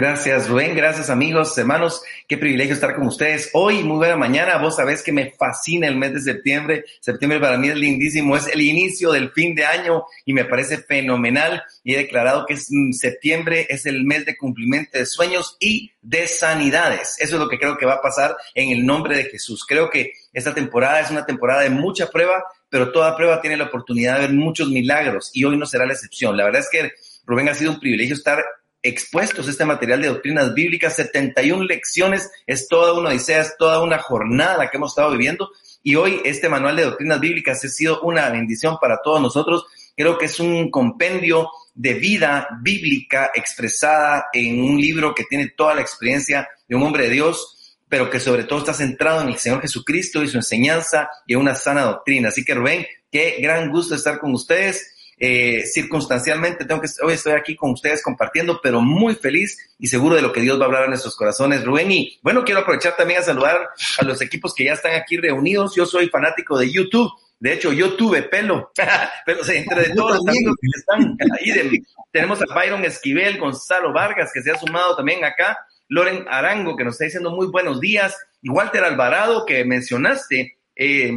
Gracias, Rubén. Gracias, amigos, hermanos. Qué privilegio estar con ustedes. Hoy, muy buena mañana. Vos sabés que me fascina el mes de septiembre. Septiembre para mí es lindísimo. Es el inicio del fin de año y me parece fenomenal. Y he declarado que es, mm, septiembre es el mes de cumplimiento de sueños y de sanidades. Eso es lo que creo que va a pasar en el nombre de Jesús. Creo que esta temporada es una temporada de mucha prueba, pero toda prueba tiene la oportunidad de ver muchos milagros y hoy no será la excepción. La verdad es que Rubén ha sido un privilegio estar expuestos este material de doctrinas bíblicas, 71 lecciones, es toda una odisea, es toda una jornada la que hemos estado viviendo y hoy este manual de doctrinas bíblicas ha sido una bendición para todos nosotros. Creo que es un compendio de vida bíblica expresada en un libro que tiene toda la experiencia de un hombre de Dios, pero que sobre todo está centrado en el Señor Jesucristo y su enseñanza y en una sana doctrina. Así que Rubén, qué gran gusto estar con ustedes eh, circunstancialmente tengo que, hoy estoy aquí con ustedes compartiendo, pero muy feliz y seguro de lo que Dios va a hablar en nuestros corazones, Rubén. Y bueno, quiero aprovechar también a saludar a los equipos que ya están aquí reunidos. Yo soy fanático de YouTube. De hecho, yo tuve pelo, pero entre todos los amigos que están ahí, tenemos a Byron Esquivel, Gonzalo Vargas, que se ha sumado también acá, Loren Arango, que nos está diciendo muy buenos días, y Walter Alvarado, que mencionaste, eh,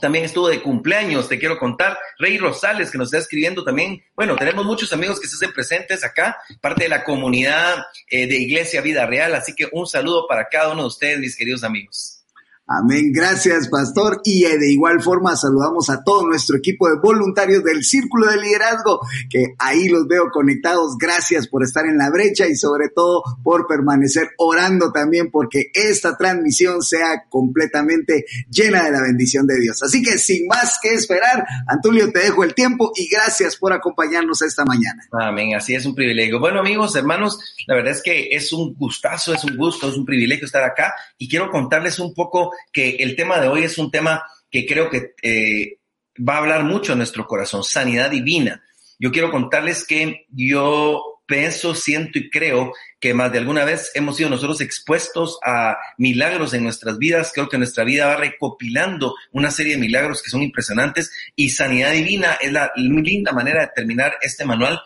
también estuvo de cumpleaños, te quiero contar. Rey Rosales, que nos está escribiendo también. Bueno, tenemos muchos amigos que se hacen presentes acá, parte de la comunidad eh, de Iglesia Vida Real. Así que un saludo para cada uno de ustedes, mis queridos amigos. Amén. Gracias, pastor. Y eh, de igual forma saludamos a todo nuestro equipo de voluntarios del Círculo de Liderazgo, que ahí los veo conectados. Gracias por estar en la brecha y sobre todo por permanecer orando también porque esta transmisión sea completamente llena de la bendición de Dios. Así que sin más que esperar, Antulio, te dejo el tiempo y gracias por acompañarnos esta mañana. Amén. Así es un privilegio. Bueno, amigos, hermanos, la verdad es que es un gustazo, es un gusto, es un privilegio estar acá y quiero contarles un poco que el tema de hoy es un tema que creo que eh, va a hablar mucho en nuestro corazón, sanidad divina. Yo quiero contarles que yo pienso, siento y creo que más de alguna vez hemos sido nosotros expuestos a milagros en nuestras vidas. Creo que nuestra vida va recopilando una serie de milagros que son impresionantes y sanidad divina es la linda manera de terminar este manual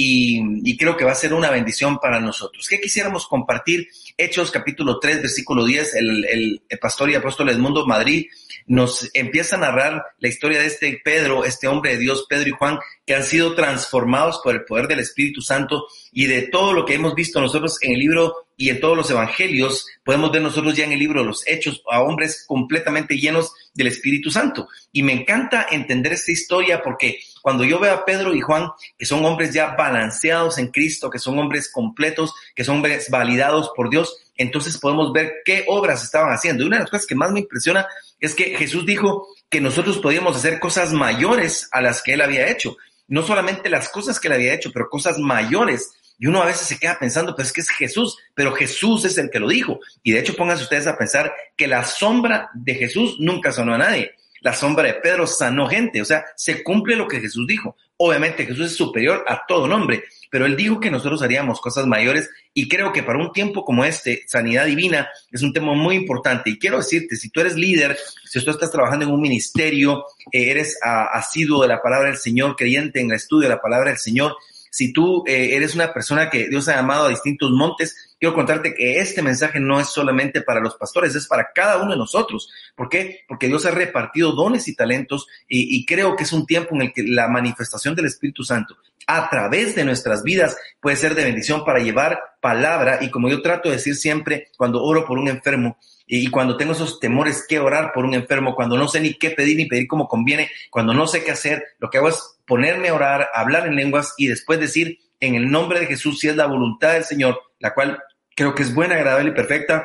y, creo que va a ser una bendición para nosotros. ¿Qué quisiéramos compartir? Hechos capítulo 3, versículo 10, el, el, pastor y apóstol Edmundo Madrid nos empieza a narrar la historia de este Pedro, este hombre de Dios, Pedro y Juan, que han sido transformados por el poder del Espíritu Santo y de todo lo que hemos visto nosotros en el libro y en todos los evangelios, podemos ver nosotros ya en el libro los Hechos a hombres completamente llenos del Espíritu Santo. Y me encanta entender esta historia porque cuando yo veo a Pedro y Juan, que son hombres ya balanceados en Cristo, que son hombres completos, que son hombres validados por Dios, entonces podemos ver qué obras estaban haciendo. Y una de las cosas que más me impresiona es que Jesús dijo que nosotros podíamos hacer cosas mayores a las que él había hecho. No solamente las cosas que él había hecho, pero cosas mayores. Y uno a veces se queda pensando, pues es que es Jesús, pero Jesús es el que lo dijo. Y de hecho, pónganse ustedes a pensar que la sombra de Jesús nunca sonó a nadie la sombra de Pedro sanó gente, o sea, se cumple lo que Jesús dijo. Obviamente Jesús es superior a todo nombre, pero él dijo que nosotros haríamos cosas mayores y creo que para un tiempo como este, sanidad divina es un tema muy importante. Y quiero decirte, si tú eres líder, si tú estás trabajando en un ministerio, eh, eres asiduo de la palabra del Señor, creyente en el estudio de la palabra del Señor, si tú eh, eres una persona que Dios ha llamado a distintos montes, quiero contarte que este mensaje no es solamente para los pastores, es para cada uno de nosotros. ¿Por qué? Porque Dios ha repartido dones y talentos y, creo que es un tiempo en el que la manifestación del Espíritu Santo a través de nuestras vidas puede ser de bendición para llevar palabra y como yo trato de decir siempre cuando oro por un enfermo, y cuando tengo esos temores que orar por un enfermo, cuando no sé ni qué pedir ni pedir como conviene, cuando no sé qué hacer, lo que hago es ponerme a orar, hablar en lenguas y después decir en el nombre de Jesús si es la voluntad del Señor, la cual creo que es buena, agradable y perfecta.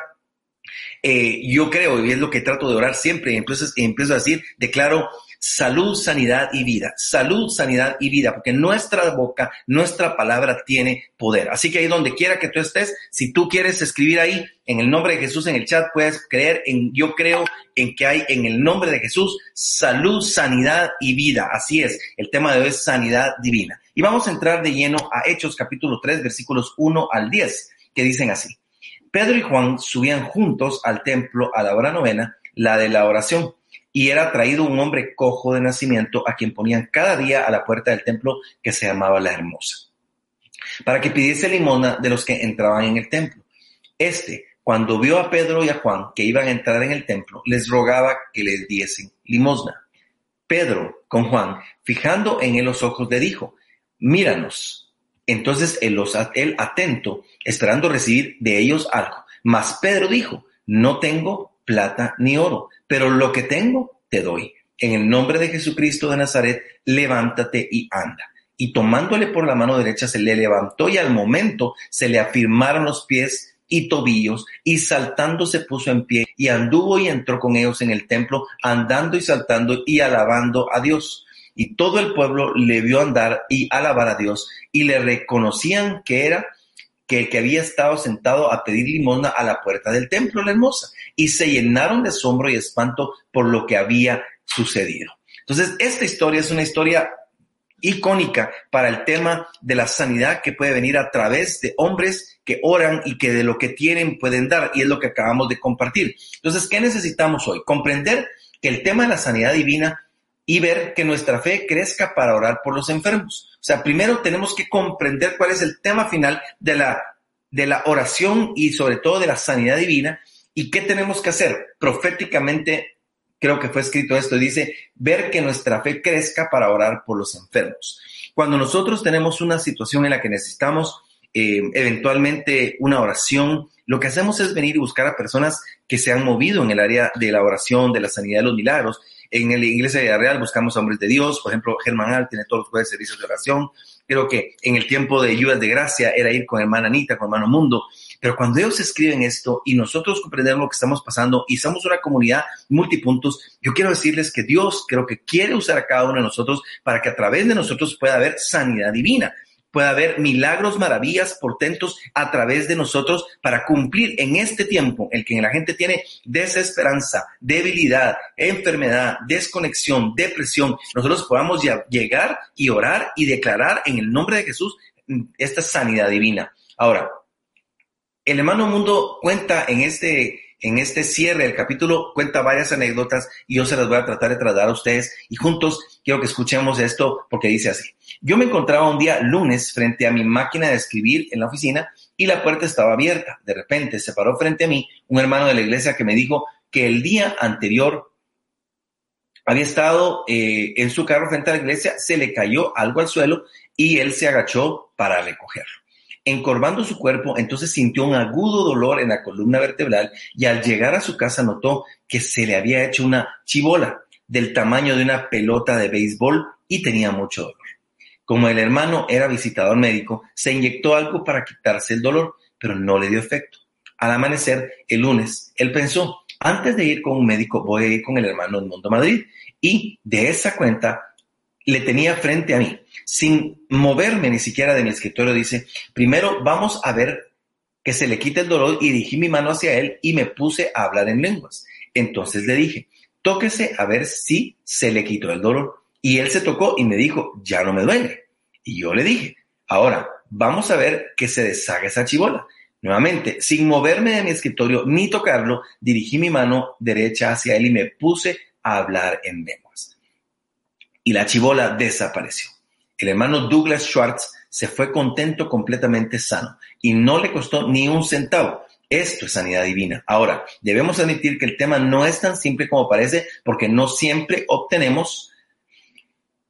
Eh, yo creo, y es lo que trato de orar siempre, entonces empiezo a decir, declaro salud, sanidad y vida. Salud, sanidad y vida, porque nuestra boca, nuestra palabra tiene poder. Así que ahí donde quiera que tú estés, si tú quieres escribir ahí en el nombre de Jesús en el chat, puedes creer en, yo creo en que hay en el nombre de Jesús salud, sanidad y vida. Así es, el tema de hoy es sanidad divina. Y vamos a entrar de lleno a Hechos capítulo 3, versículos 1 al 10, que dicen así. Pedro y Juan subían juntos al templo a la hora novena, la de la oración, y era traído un hombre cojo de nacimiento a quien ponían cada día a la puerta del templo que se llamaba la Hermosa, para que pidiese limona de los que entraban en el templo. Este, cuando vio a Pedro y a Juan que iban a entrar en el templo, les rogaba que les diesen limosna. Pedro, con Juan, fijando en él los ojos, le dijo, míranos. Entonces él, los, él atento, esperando recibir de ellos algo. Mas Pedro dijo, no tengo plata ni oro, pero lo que tengo te doy. En el nombre de Jesucristo de Nazaret, levántate y anda. Y tomándole por la mano derecha se le levantó y al momento se le afirmaron los pies y tobillos y saltando se puso en pie y anduvo y entró con ellos en el templo, andando y saltando y alabando a Dios. Y todo el pueblo le vio andar y alabar a Dios y le reconocían que era que el que había estado sentado a pedir limosna a la puerta del templo, la hermosa, y se llenaron de asombro y espanto por lo que había sucedido. Entonces, esta historia es una historia icónica para el tema de la sanidad que puede venir a través de hombres que oran y que de lo que tienen pueden dar, y es lo que acabamos de compartir. Entonces, ¿qué necesitamos hoy? Comprender que el tema de la sanidad divina y ver que nuestra fe crezca para orar por los enfermos. O sea, primero tenemos que comprender cuál es el tema final de la, de la oración y sobre todo de la sanidad divina y qué tenemos que hacer. Proféticamente, creo que fue escrito esto, dice, ver que nuestra fe crezca para orar por los enfermos. Cuando nosotros tenemos una situación en la que necesitamos eh, eventualmente una oración, lo que hacemos es venir y buscar a personas que se han movido en el área de la oración, de la sanidad de los milagros, en la Iglesia de Real buscamos hombres de Dios, por ejemplo, Germán Al tiene todos los jueves servicios de oración. Creo que en el tiempo de ayudas de gracia era ir con hermana Anita, con hermano Mundo. Pero cuando ellos escriben esto y nosotros comprendemos lo que estamos pasando y somos una comunidad multipuntos, yo quiero decirles que Dios creo que quiere usar a cada uno de nosotros para que a través de nosotros pueda haber sanidad divina pueda haber milagros, maravillas, portentos a través de nosotros para cumplir en este tiempo el que la gente tiene desesperanza, debilidad, enfermedad, desconexión, depresión. Nosotros podamos ya llegar y orar y declarar en el nombre de Jesús esta sanidad divina. Ahora, el hermano mundo cuenta en este en este cierre del capítulo cuenta varias anécdotas y yo se las voy a tratar de trasladar a ustedes y juntos quiero que escuchemos esto porque dice así. Yo me encontraba un día lunes frente a mi máquina de escribir en la oficina y la puerta estaba abierta. De repente se paró frente a mí un hermano de la iglesia que me dijo que el día anterior había estado eh, en su carro frente a la iglesia, se le cayó algo al suelo y él se agachó para recogerlo. Encorvando su cuerpo, entonces sintió un agudo dolor en la columna vertebral y al llegar a su casa notó que se le había hecho una chibola del tamaño de una pelota de béisbol y tenía mucho dolor. Como el hermano era visitador médico, se inyectó algo para quitarse el dolor, pero no le dio efecto. Al amanecer, el lunes, él pensó, antes de ir con un médico, voy a ir con el hermano del Mundo Madrid. Y de esa cuenta, le tenía frente a mí, sin moverme ni siquiera de mi escritorio, dice, primero vamos a ver que se le quite el dolor y dirigí mi mano hacia él y me puse a hablar en lenguas. Entonces le dije, tóquese a ver si se le quitó el dolor. Y él se tocó y me dijo, ya no me duele. Y yo le dije, ahora vamos a ver que se deshaga esa chibola. Nuevamente, sin moverme de mi escritorio ni tocarlo, dirigí mi mano derecha hacia él y me puse a hablar en lenguas y la chivola desapareció. El hermano Douglas Schwartz se fue contento, completamente sano y no le costó ni un centavo. Esto es sanidad divina. Ahora, debemos admitir que el tema no es tan simple como parece porque no siempre obtenemos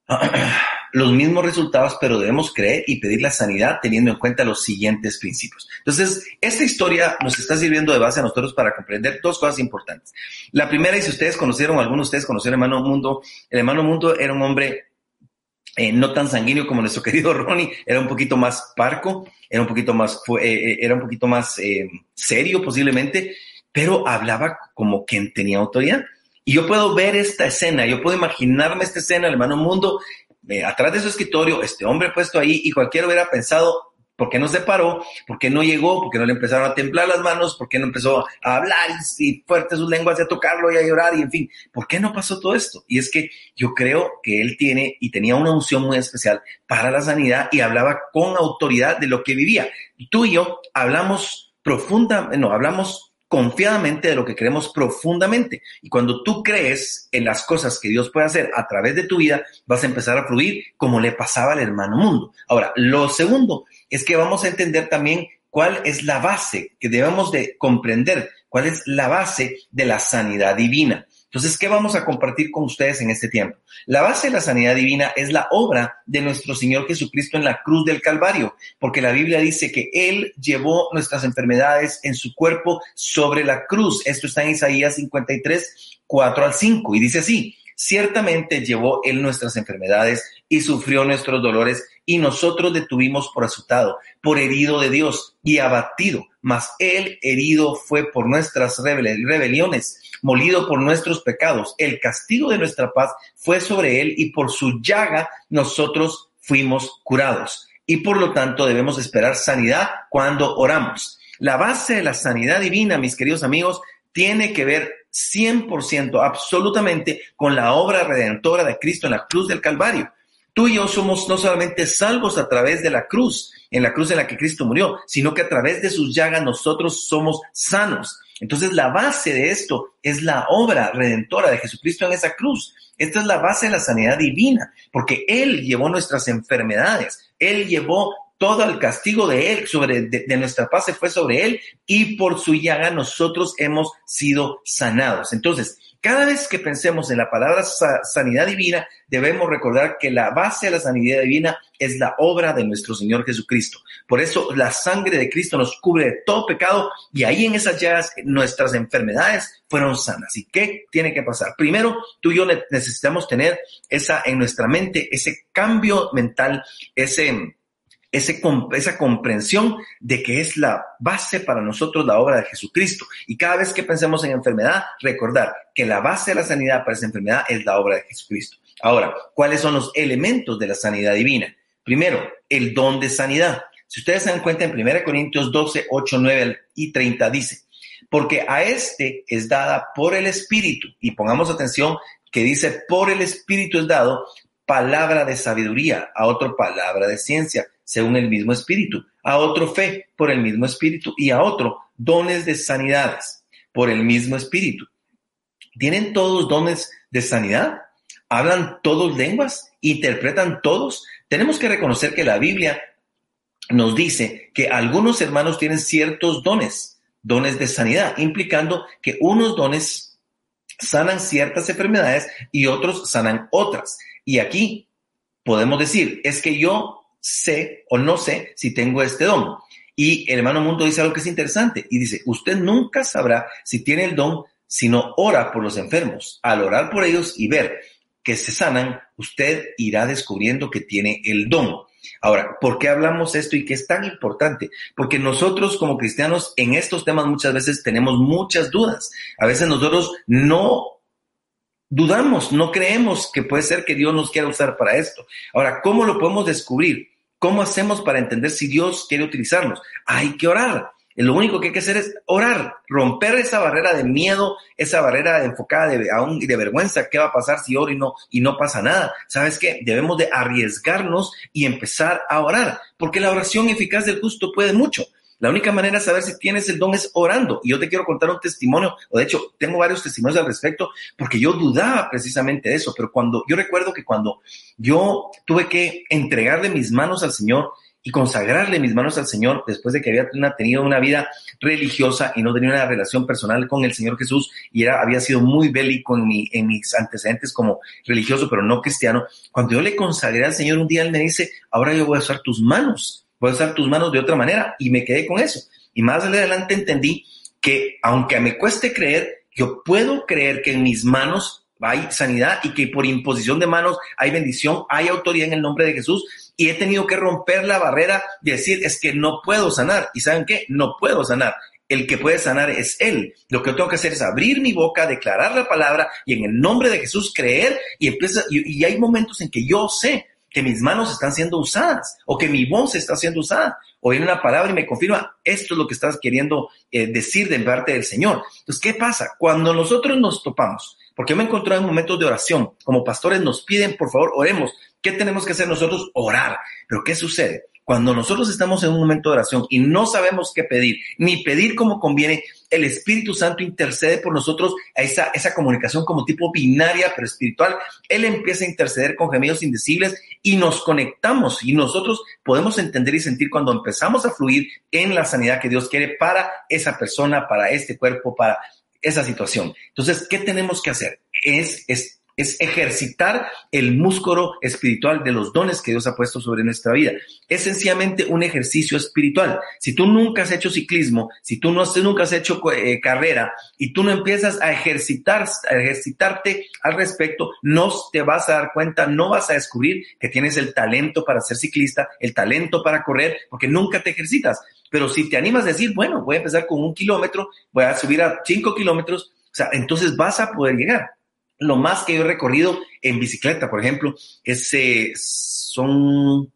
los mismos resultados, pero debemos creer y pedir la sanidad teniendo en cuenta los siguientes principios. Entonces, esta historia nos está sirviendo de base a nosotros para comprender dos cosas importantes. La primera, y si ustedes conocieron, algunos de ustedes conocieron hermano Mundo, el hermano Mundo era un hombre eh, no tan sanguíneo como nuestro querido Ronnie, era un poquito más parco, era un poquito más, eh, eh, era un poquito más serio posiblemente, pero hablaba como quien tenía autoridad. Y yo puedo ver esta escena, yo puedo imaginarme esta escena, el hermano mundo, eh, atrás de su escritorio, este hombre puesto ahí, y cualquiera hubiera pensado, ¿Por qué no se paró? ¿Por qué no llegó? ¿Por qué no le empezaron a temblar las manos? ¿Por qué no empezó a hablar y fuerte sus lenguas a tocarlo y a llorar? Y en fin, ¿por qué no pasó todo esto? Y es que yo creo que él tiene y tenía una unción muy especial para la sanidad y hablaba con autoridad de lo que vivía. Tú y yo hablamos profunda, no, hablamos confiadamente de lo que creemos profundamente. Y cuando tú crees en las cosas que Dios puede hacer a través de tu vida, vas a empezar a fluir como le pasaba al hermano mundo. Ahora, lo segundo es que vamos a entender también cuál es la base que debemos de comprender, cuál es la base de la sanidad divina. Entonces, ¿qué vamos a compartir con ustedes en este tiempo? La base de la sanidad divina es la obra de nuestro Señor Jesucristo en la cruz del Calvario, porque la Biblia dice que Él llevó nuestras enfermedades en su cuerpo sobre la cruz. Esto está en Isaías 53, 4 al 5, y dice así, ciertamente llevó Él nuestras enfermedades y sufrió nuestros dolores, y nosotros detuvimos por azotado, por herido de Dios y abatido, mas Él herido fue por nuestras rebeliones molido por nuestros pecados. El castigo de nuestra paz fue sobre él y por su llaga nosotros fuimos curados. Y por lo tanto debemos esperar sanidad cuando oramos. La base de la sanidad divina, mis queridos amigos, tiene que ver 100%, absolutamente, con la obra redentora de Cristo en la cruz del Calvario. Tú y yo somos no solamente salvos a través de la cruz, en la cruz en la que Cristo murió, sino que a través de sus llagas nosotros somos sanos. Entonces la base de esto es la obra redentora de Jesucristo en esa cruz. Esta es la base de la sanidad divina, porque Él llevó nuestras enfermedades, Él llevó todo el castigo de Él sobre de, nuestra paz se fue sobre Él y por su llaga nosotros hemos sido sanados. Entonces, cada vez que pensemos en la palabra sanidad divina, debemos recordar que la base de la sanidad divina es la obra de nuestro Señor Jesucristo. Por eso la sangre de Cristo nos cubre de todo pecado y ahí en esas llagas nuestras enfermedades fueron sanas. ¿Y qué tiene que pasar? Primero, tú y yo necesitamos tener esa en nuestra mente, ese cambio mental, ese esa comprensión de que es la base para nosotros la obra de Jesucristo. Y cada vez que pensemos en enfermedad, recordar que la base de la sanidad para esa enfermedad es la obra de Jesucristo. Ahora, ¿cuáles son los elementos de la sanidad divina? Primero, el don de sanidad. Si ustedes se dan cuenta en 1 Corintios 12, 8, 9 y 30 dice, porque a este es dada por el Espíritu, y pongamos atención que dice, por el Espíritu es dado palabra de sabiduría, a otro palabra de ciencia, según el mismo espíritu, a otro fe por el mismo espíritu y a otro dones de sanidades por el mismo espíritu. ¿Tienen todos dones de sanidad? ¿Hablan todos lenguas? ¿Interpretan todos? Tenemos que reconocer que la Biblia nos dice que algunos hermanos tienen ciertos dones, dones de sanidad, implicando que unos dones sanan ciertas enfermedades y otros sanan otras. Y aquí podemos decir, es que yo sé o no sé si tengo este don. Y el hermano Mundo dice algo que es interesante y dice, usted nunca sabrá si tiene el don si no ora por los enfermos. Al orar por ellos y ver que se sanan, usted irá descubriendo que tiene el don. Ahora, ¿por qué hablamos esto y qué es tan importante? Porque nosotros como cristianos en estos temas muchas veces tenemos muchas dudas. A veces nosotros no dudamos, no creemos que puede ser que Dios nos quiera usar para esto. Ahora, ¿cómo lo podemos descubrir? ¿Cómo hacemos para entender si Dios quiere utilizarnos? Hay que orar. Lo único que hay que hacer es orar, romper esa barrera de miedo, esa barrera enfocada de, aún, de vergüenza. ¿Qué va a pasar si oro y no, y no pasa nada? ¿Sabes qué? Debemos de arriesgarnos y empezar a orar, porque la oración eficaz del justo puede mucho. La única manera de saber si tienes el don es orando. Y yo te quiero contar un testimonio, o de hecho tengo varios testimonios al respecto, porque yo dudaba precisamente de eso, pero cuando yo recuerdo que cuando yo tuve que entregarle mis manos al Señor y consagrarle mis manos al Señor después de que había tenido una vida religiosa y no tenía una relación personal con el Señor Jesús y era, había sido muy bélico en, en mis antecedentes como religioso, pero no cristiano, cuando yo le consagré al Señor un día, Él me dice, ahora yo voy a usar tus manos puedes usar tus manos de otra manera. Y me quedé con eso. Y más adelante entendí que aunque me cueste creer, yo puedo creer que en mis manos hay sanidad y que por imposición de manos hay bendición, hay autoridad en el nombre de Jesús. Y he tenido que romper la barrera de decir, es que no puedo sanar. ¿Y saben qué? No puedo sanar. el que puede sanar es Él. Lo que tengo que hacer es abrir mi boca, declarar la palabra y en el nombre de Jesús creer y empieza, y, hay momentos en que yo sé que mis manos están siendo usadas o que mi voz está siendo usada. O viene una palabra y me confirma, esto es lo que estás queriendo eh, decir de parte del Señor. Entonces, ¿qué pasa? Cuando nosotros nos topamos, porque me he encontrado en momentos de oración, como pastores nos piden, por favor, oremos. ¿Qué tenemos que hacer nosotros? Orar. Pero ¿qué sucede? Cuando nosotros estamos en un momento de oración y no sabemos qué pedir, ni pedir como conviene, el Espíritu Santo intercede por nosotros a esa, esa comunicación como tipo binaria, pero espiritual. Él empieza a interceder con gemidos indecibles y nos conectamos y nosotros podemos entender y sentir cuando empezamos a fluir en la sanidad que Dios quiere para esa persona, para este cuerpo, para esa situación. Entonces, ¿qué tenemos que hacer? Es, es es ejercitar el músculo espiritual de los dones que Dios ha puesto sobre nuestra vida. Es sencillamente un ejercicio espiritual. Si tú nunca has hecho ciclismo, si tú no, nunca has hecho eh, carrera y tú no empiezas a ejercitar, a ejercitarte al respecto, no te vas a dar cuenta, no vas a descubrir que tienes el talento para ser ciclista, el talento para correr, porque nunca te ejercitas. Pero si te animas a decir, bueno, voy a empezar con un kilómetro, voy a subir a cinco kilómetros, o sea, entonces vas a poder llegar lo más que yo he recorrido en bicicleta, por ejemplo, es, son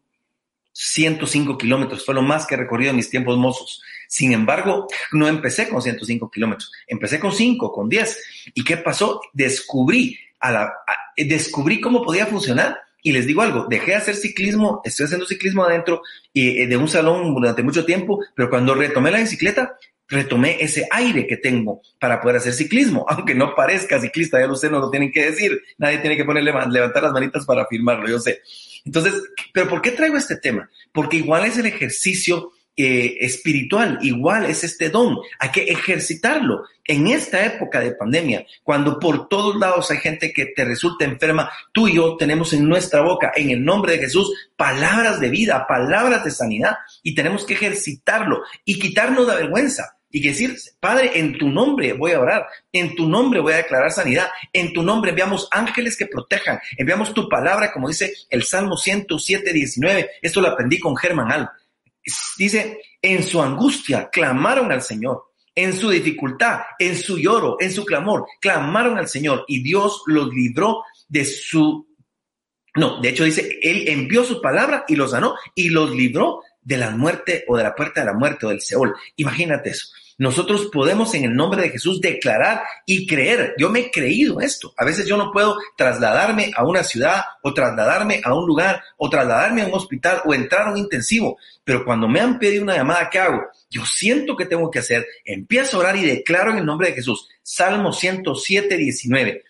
105 kilómetros, fue lo más que he recorrido en mis tiempos mozos. Sin embargo, no empecé con 105 kilómetros, empecé con 5, con 10. ¿Y qué pasó? Descubrí, a la, descubrí cómo podía funcionar. Y les digo algo, dejé de hacer ciclismo, estoy haciendo ciclismo adentro y, eh, de un salón durante mucho tiempo, pero cuando retomé la bicicleta, retomé ese aire que tengo para poder hacer ciclismo, aunque no parezca ciclista, ya lo sé, no lo tienen que decir, nadie tiene que ponerle, levantar las manitas para afirmarlo, yo sé. Entonces, ¿pero por qué traigo este tema? Porque igual es el ejercicio eh, espiritual, igual es este don, hay que ejercitarlo. En esta época de pandemia, cuando por todos lados hay gente que te resulta enferma, tú y yo tenemos en nuestra boca, en el nombre de Jesús, palabras de vida, palabras de sanidad, y tenemos que ejercitarlo y quitarnos la vergüenza y decir, Padre, en tu nombre voy a orar, en tu nombre voy a declarar sanidad, en tu nombre enviamos ángeles que protejan, enviamos tu palabra, como dice el Salmo 107, 19. Esto lo aprendí con Germán Al. Dice, en su angustia clamaron al Señor, en su dificultad, en su lloro, en su clamor, clamaron al Señor y Dios los libró de su... No, de hecho dice, Él envió su palabra y los sanó y los libró de la muerte o de la puerta de la muerte o del Seol. Imagínate eso. Nosotros podemos en el nombre de Jesús declarar y creer. Yo me he creído esto. A veces yo no puedo trasladarme a una ciudad o trasladarme a un lugar o trasladarme a un hospital o entrar a un intensivo. Pero cuando me han pedido una llamada, ¿qué hago? Yo siento que tengo que hacer. Empiezo a orar y declaro en el nombre de Jesús. Salmo 107, 19.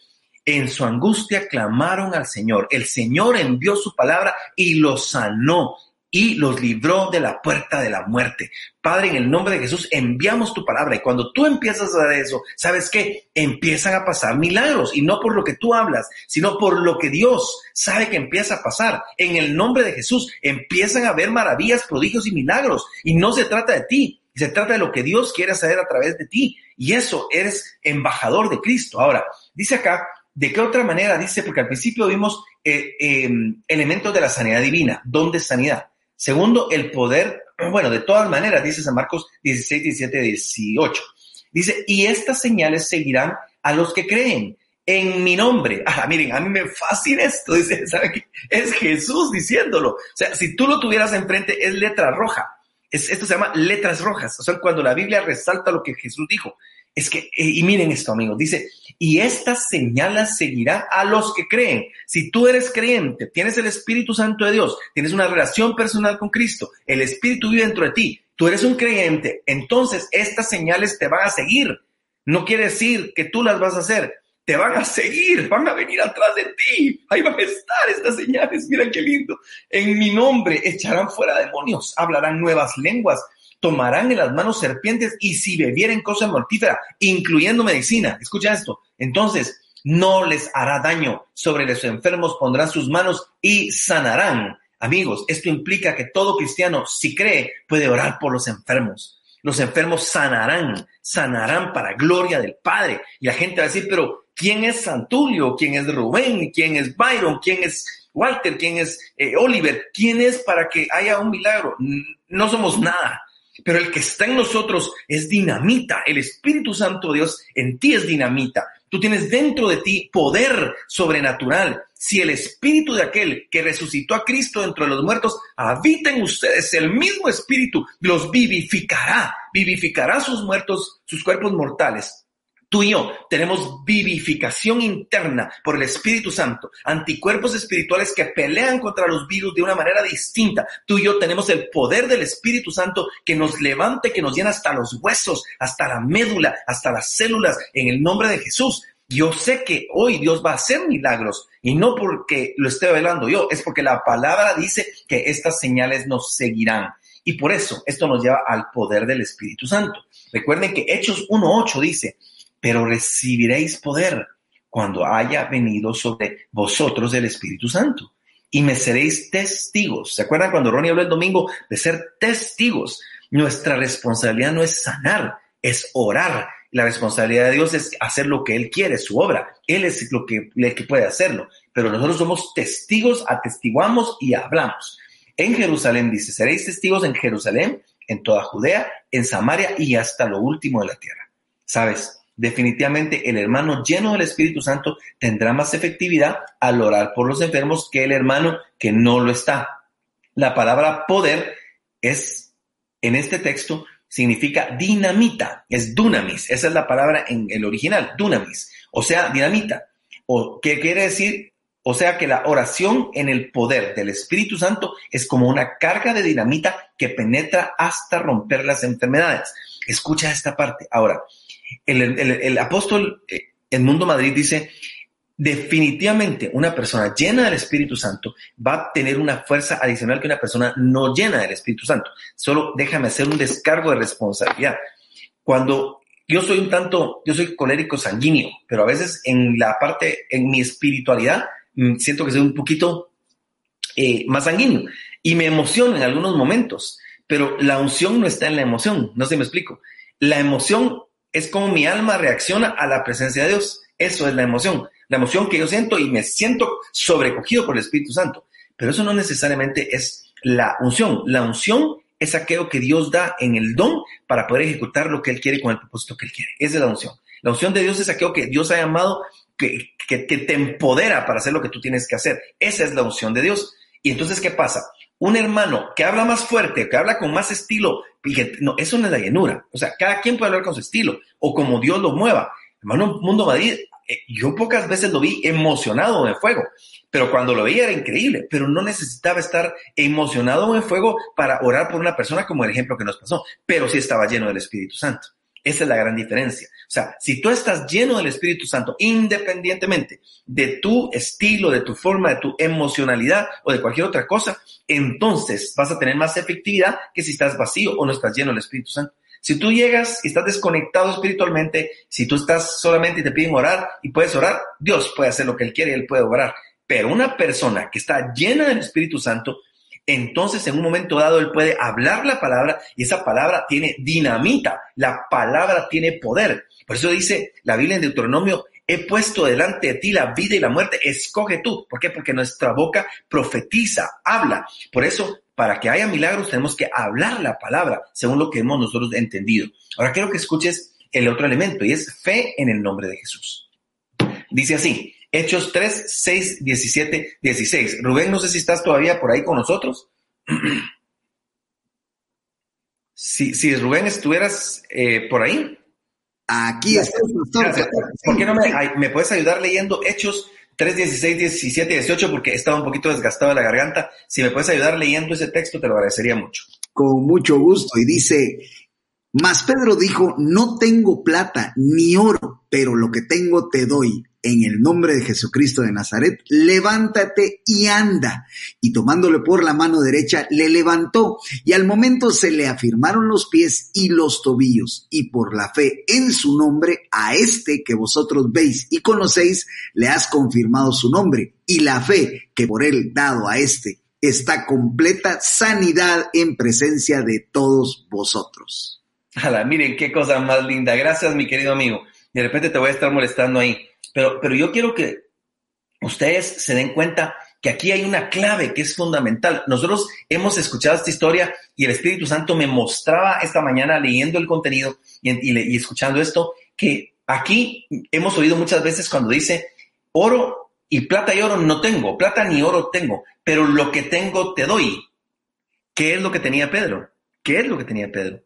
En su angustia clamaron al Señor. El Señor envió su palabra y los sanó y los libró de la puerta de la muerte. Padre, en el nombre de Jesús, enviamos tu palabra y cuando tú empiezas a hacer eso, ¿sabes qué? Empiezan a pasar milagros y no por lo que tú hablas, sino por lo que Dios sabe que empieza a pasar. En el nombre de Jesús empiezan a ver maravillas, prodigios y milagros y no se trata de ti, se trata de lo que Dios quiere hacer a través de ti y eso eres embajador de Cristo. Ahora, dice acá, ¿de qué otra manera? Dice, porque al principio vimos eh, em, elementos de la sanidad divina, don de sanidad. Segundo, el poder, bueno, de todas maneras, dice San Marcos 16, 17, 18. Dice, y estas señales seguirán a los que creen en mi nombre. Ah, miren, a mí me fascina esto, dice, ¿sabe qué? Es Jesús diciéndolo. O sea, si tú lo tuvieras enfrente, es letra roja. Es, esto se llama letras rojas. O sea, cuando la Biblia resalta lo que Jesús dijo. Es que, eh, y miren esto, amigos, dice, y estas señales seguirán a los que creen. Si tú eres creyente, tienes el Espíritu Santo de Dios, tienes una relación personal con Cristo, el Espíritu vive dentro de ti, tú eres un creyente, entonces estas señales te van a seguir. No quiere decir que tú las vas a hacer, te van a seguir, van a venir atrás de ti. Ahí van a estar estas señales. Mira qué lindo. En mi nombre echarán fuera demonios, hablarán nuevas lenguas, tomarán en las manos serpientes y si bebieren cosas mortíferas, incluyendo medicina, escucha esto, entonces no les hará daño, sobre los enfermos pondrán sus manos y sanarán. Amigos, esto implica que todo cristiano, si cree, puede orar por los enfermos. Los enfermos sanarán, sanarán para gloria del Padre. Y la gente va a decir, pero ¿quién es Santulio? ¿Quién es Rubén? ¿Quién es Byron? ¿Quién es Walter? ¿Quién es eh, Oliver? ¿Quién es para que haya un milagro? No somos nada. Pero el que está en nosotros es dinamita. El Espíritu Santo Dios en ti es dinamita. Tú tienes dentro de ti poder sobrenatural. Si el espíritu de aquel que resucitó a Cristo dentro de los muertos habita en ustedes, el mismo espíritu los vivificará, vivificará sus muertos, sus cuerpos mortales Tú y yo tenemos vivificación interna por el Espíritu Santo, anticuerpos espirituales que pelean contra los virus de una manera distinta. Tú y yo tenemos el poder del Espíritu Santo que nos levante, que nos llena hasta los huesos, hasta la médula, hasta las células, en el nombre de Jesús. Yo sé que hoy Dios va a hacer milagros y no porque lo esté velando yo, es porque la palabra dice que estas señales nos seguirán. Y por eso esto nos lleva al poder del Espíritu Santo. Recuerden que Hechos 1.8 dice, pero recibiréis poder cuando haya venido sobre vosotros el Espíritu Santo. Y me seréis testigos. ¿Se acuerdan cuando Ronnie habló el domingo de ser testigos? Nuestra responsabilidad no es sanar, es orar. La responsabilidad de Dios es hacer lo que Él quiere, su obra. Él es lo que, el que puede hacerlo. Pero nosotros somos testigos, atestiguamos y hablamos. En Jerusalén dice, seréis testigos en Jerusalén, en toda Judea, en Samaria y hasta lo último de la tierra. ¿Sabes? Definitivamente el hermano lleno del Espíritu Santo tendrá más efectividad al orar por los enfermos que el hermano que no lo está. La palabra poder es, en este texto, significa dinamita, es dunamis, esa es la palabra en el original, dunamis, o sea, dinamita. O, ¿Qué quiere decir? O sea que la oración en el poder del Espíritu Santo es como una carga de dinamita que penetra hasta romper las enfermedades. Escucha esta parte. Ahora, el, apóstol en eh, Mundo Madrid dice, definitivamente una persona llena del Espíritu Santo va a tener una fuerza adicional que una persona no llena del Espíritu Santo. Solo déjame hacer un descargo de responsabilidad. Cuando yo soy un tanto, yo soy colérico sanguíneo, pero a veces en la parte, en mi espiritualidad, mm, siento que soy un poquito eh, más sanguíneo y me emociono en algunos momentos, pero la unción no está en la emoción, no sé si me explico. La emoción es como mi alma reacciona a la presencia de Dios. Eso es la emoción. La emoción que yo siento y me siento sobrecogido por el Espíritu Santo. Pero eso no necesariamente es la unción. La unción es aquello que Dios da en el don para poder ejecutar lo que Él quiere con el propósito que Él quiere. Esa es la unción. La unción de Dios es aquello que Dios ha llamado, que, que, te empodera para hacer lo que tú tienes que hacer. Esa es la unción de Dios. Y entonces, ¿qué pasa? Un hermano que habla más fuerte, que habla con más estilo, no, eso no es la llenura. O sea, cada quien puede hablar con su estilo o como Dios lo mueva. Hermano Mundo Madrid, eh, yo pocas veces lo vi emocionado en el fuego, pero cuando lo veía era increíble, pero no necesitaba estar emocionado en fuego para orar por una persona como el ejemplo que nos pasó, pero sí estaba lleno del Espíritu Santo. Esa es la gran diferencia. O sea, si tú estás lleno del Espíritu Santo, independientemente de tu estilo, de tu forma, de tu emocionalidad o de cualquier otra cosa, entonces vas a tener más efectividad que si estás vacío o no estás lleno del Espíritu Santo. Si tú llegas y estás desconectado espiritualmente, si tú estás solamente y te piden orar y puedes orar, Dios puede hacer lo que Él quiere y Él puede orar. Pero una persona que está llena del Espíritu Santo entonces en un momento dado él puede hablar la palabra y esa palabra tiene dinamita, la palabra tiene poder. Por eso dice la Biblia en Deuteronomio, he puesto delante de ti la vida y la muerte, escoge tú. ¿Por qué? Porque nuestra boca profetiza, habla. Por eso, para que haya milagros tenemos que hablar la palabra, según lo que hemos nosotros entendido. Ahora quiero que escuches el otro elemento y es fe en el nombre de Jesús. Dice así, Hechos 3, 6, 17, 16. Rubén, no sé si estás todavía por ahí con nosotros. si, si Rubén estuvieras eh, por ahí. Aquí está. ¿Por qué no me, me, puedes ayudar leyendo Hechos 3, 16, 17, 18? Porque estaba un poquito desgastado de la garganta. Si me puedes ayudar leyendo ese texto, te lo agradecería mucho. Con mucho gusto. Y dice, mas Pedro dijo, no tengo plata ni oro, pero lo que tengo te doy en el nombre de Jesucristo de Nazaret, levántate y anda. Y tomándole por la mano derecha, le levantó, y al momento se le afirmaron los pies y los tobillos, y por la fe en su nombre, a este que vosotros veis y conocéis, le has confirmado su nombre, y la fe que por él dado a este está completa sanidad en presencia de todos vosotros. miren qué cosa más linda. Gracias, mi querido amigo. De repente te voy a estar molestando ahí pero, pero yo quiero que ustedes se den cuenta que aquí hay una clave que es fundamental. Nosotros hemos escuchado esta historia y el Espíritu Santo me mostraba esta mañana leyendo el contenido y, escuchando esto, que aquí hemos oído muchas veces cuando dice, oro y plata y oro no tengo, plata ni oro tengo, pero lo que tengo te doy. ¿Qué es lo que tenía Pedro? ¿Qué es lo que tenía Pedro?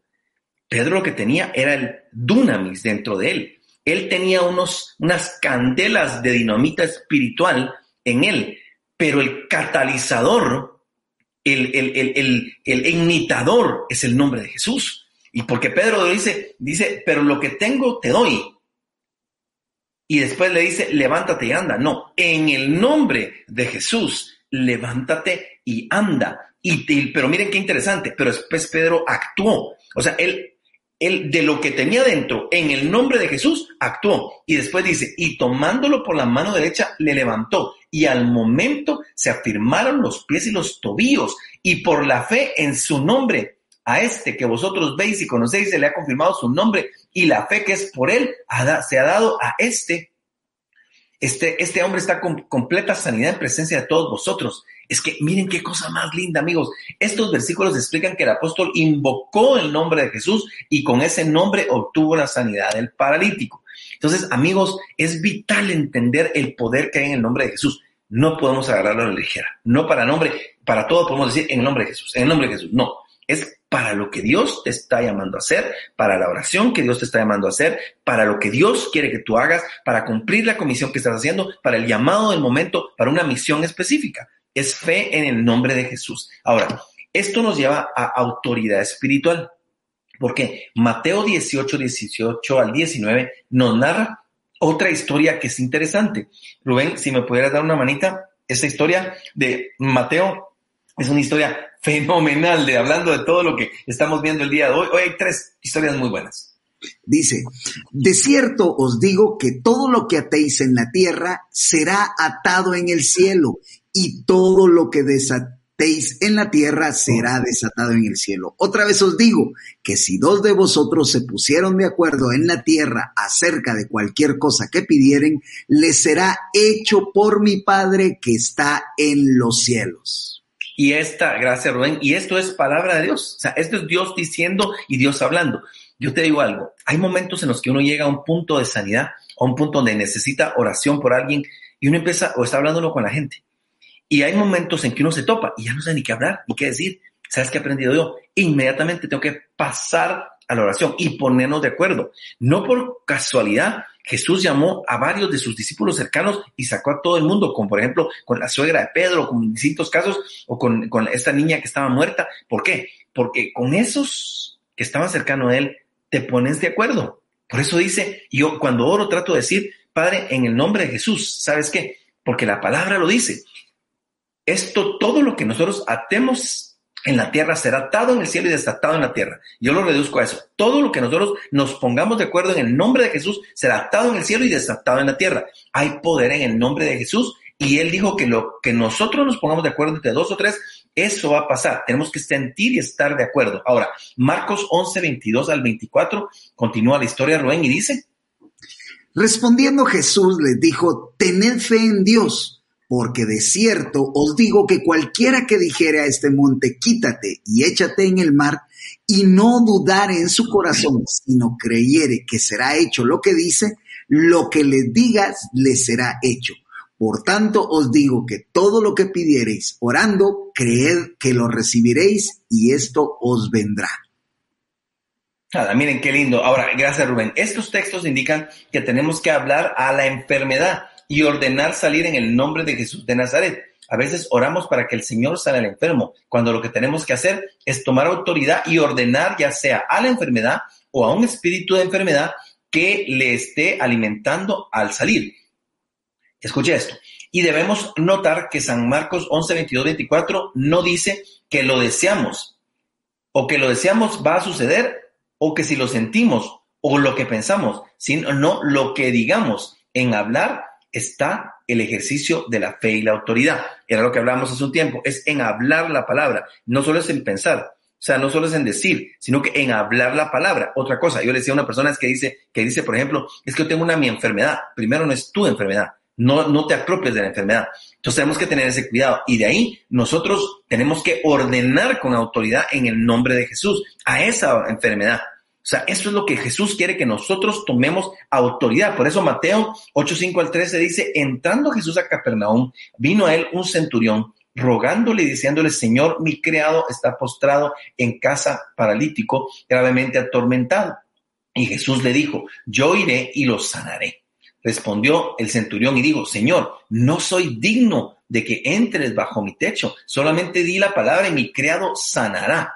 Pedro lo que tenía era el dunamis dentro de él. Él tenía unos, unas candelas de dinamita espiritual en él pero el catalizador, el, el, el, imitador es el nombre de Jesús. Y porque Pedro dice, dice, pero lo que tengo te doy. Y después le dice, levántate y anda. No, en el nombre de Jesús, levántate y anda. Y, pero miren qué interesante, pero después Pedro actuó. O sea, él él de lo que tenía dentro, en el nombre de Jesús, actuó. Y después dice, y tomándolo por la mano derecha, le levantó. Y al momento se afirmaron los pies y los tobillos. Y por la fe en su nombre, a este que vosotros veis y conocéis, se le ha confirmado su nombre. Y la fe que es por él se ha dado a este este, este hombre está con completa sanidad en presencia de todos vosotros. Es que miren qué cosa más linda, amigos. Estos versículos explican que el apóstol invocó el nombre de Jesús y con ese nombre obtuvo la sanidad del paralítico. Entonces, amigos, es vital entender el poder que hay en el nombre de Jesús. No podemos agarrarlo a la ligera. No para nombre, para todo podemos decir en el nombre de Jesús, en el nombre de Jesús. No, es para lo que Dios te está llamando a hacer, para la oración que Dios te está llamando a hacer, para lo que Dios quiere que tú hagas, para cumplir la comisión que estás haciendo, para el llamado del momento, para una misión específica. Es fe en el nombre de Jesús. Ahora, esto nos lleva a autoridad espiritual, porque Mateo 18, 18 al 19 nos narra otra historia que es interesante. Rubén, si me pudieras dar una manita, esta historia de Mateo es una historia fenomenal de hablando de todo lo que estamos viendo el día de hoy. Hoy hay tres historias muy buenas. Dice, de cierto os digo que todo lo que atéis en la tierra será atado en el cielo y todo lo que desatéis en la tierra será desatado en el cielo. Otra vez os digo que si dos de vosotros se pusieron de acuerdo en la tierra acerca de cualquier cosa que pidieren, les será hecho por mi Padre que está en los cielos. Y esta, gracias Rubén, y esto es palabra de Dios. O sea, esto es Dios diciendo y Dios hablando. Yo te digo algo, hay momentos en los que uno llega a un punto de sanidad, a un punto donde necesita oración por alguien y uno empieza o está hablándolo con la gente. Y hay momentos en que uno se topa y ya no sabe ni qué hablar, ni qué decir. ¿Sabes qué he aprendido yo? Inmediatamente tengo que pasar a la oración y ponernos de acuerdo. No por casualidad, Jesús llamó a varios de sus discípulos cercanos y sacó a todo el mundo, como por ejemplo con la suegra de Pedro, con distintos casos, o con, con esta niña que estaba muerta. ¿Por qué? Porque con esos que estaban cercanos a él, te pones de acuerdo. Por eso dice, yo cuando oro trato de decir, Padre, en el nombre de Jesús, ¿sabes qué? Porque la palabra lo dice. Esto, todo lo que nosotros atemos en la tierra será atado en el cielo y desatado en la tierra. Yo lo reduzco a eso. Todo lo que nosotros nos pongamos de acuerdo en el nombre de Jesús será atado en el cielo y desatado en la tierra. Hay poder en el nombre de Jesús y él dijo que lo que nosotros nos pongamos de acuerdo entre dos o tres, eso va a pasar. Tenemos que sentir y estar de acuerdo. Ahora, Marcos 11, 22 al 24, continúa la historia Rubén y dice. Respondiendo Jesús les dijo, tened fe en Dios porque de cierto os digo que cualquiera que dijere a este monte, quítate y échate en el mar, y no dudare en su corazón, sino creyere que será hecho lo que dice, lo que le digas le será hecho. Por tanto os digo que todo lo que pidiereis orando, creed que lo recibiréis y esto os vendrá. Nada, miren qué lindo. Ahora, gracias Rubén. Estos textos indican que tenemos que hablar a la enfermedad y ordenar salir en el nombre de Jesús de Nazaret. A veces oramos para que el Señor salga al enfermo, cuando lo que tenemos que hacer es tomar autoridad y ordenar ya sea a la enfermedad o a un espíritu de enfermedad que le esté alimentando al salir. Escuche esto. Y debemos notar que San Marcos 11, 22, 24 no dice que lo deseamos o que lo deseamos va a suceder o que si lo sentimos o lo que pensamos, sino no lo que digamos en hablar está el ejercicio de la fe y la autoridad. Era lo que hablamos hace un tiempo, es en hablar la palabra, no solo es en pensar, o sea, no solo es en decir, sino que en hablar la palabra. Otra cosa, yo le decía a una persona que dice, que dice, por ejemplo, es que yo tengo una mi enfermedad. Primero no es tu enfermedad, no, no te apropies de la enfermedad. Entonces tenemos que tener ese cuidado. Y de ahí nosotros tenemos que ordenar con autoridad en el nombre de Jesús a esa enfermedad. O sea, eso es lo que Jesús quiere que nosotros tomemos autoridad. Por eso Mateo 8, 5 al 13 dice, entrando Jesús a Capernaum, vino a él un centurión rogándole y diciéndole, Señor, mi criado está postrado en casa paralítico, gravemente atormentado. Y Jesús le dijo, yo iré y lo sanaré. Respondió el centurión y dijo, Señor, no soy digno de que entres bajo mi techo, solamente di la palabra y mi criado sanará.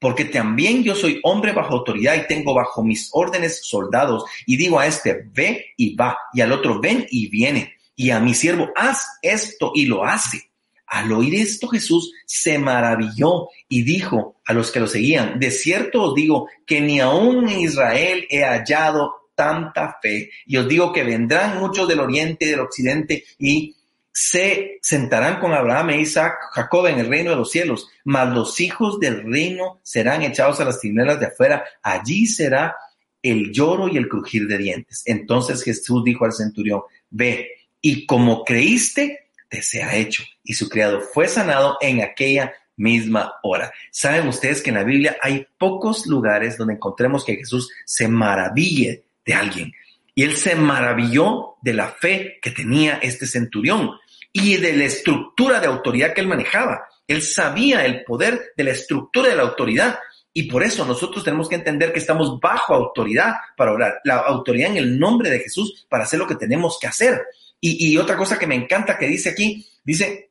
Porque también yo soy hombre bajo autoridad y tengo bajo mis órdenes soldados. Y digo a este, ve y va, y al otro, ven y viene. Y a mi siervo, haz esto y lo hace. Al oír esto Jesús se maravilló y dijo a los que lo seguían, de cierto os digo que ni aún en Israel he hallado tanta fe. Y os digo que vendrán muchos del oriente y del occidente y se sentarán con Abraham e Isaac, Jacob en el reino de los cielos, mas los hijos del reino serán echados a las tinieblas de afuera. Allí será el lloro y el crujir de dientes. Entonces Jesús dijo al centurión, ve, y como creíste, te sea hecho. Y su criado fue sanado en aquella misma hora. Saben ustedes que en la Biblia hay pocos lugares donde encontremos que Jesús se maraville de alguien. Y él se maravilló de la fe que tenía este centurión y de la estructura de autoridad que él manejaba. Él sabía el poder de la estructura de la autoridad. Y por eso nosotros tenemos que entender que estamos bajo autoridad para orar, la autoridad en el nombre de Jesús para hacer lo que tenemos que hacer. Y, otra cosa que me encanta que dice aquí, dice,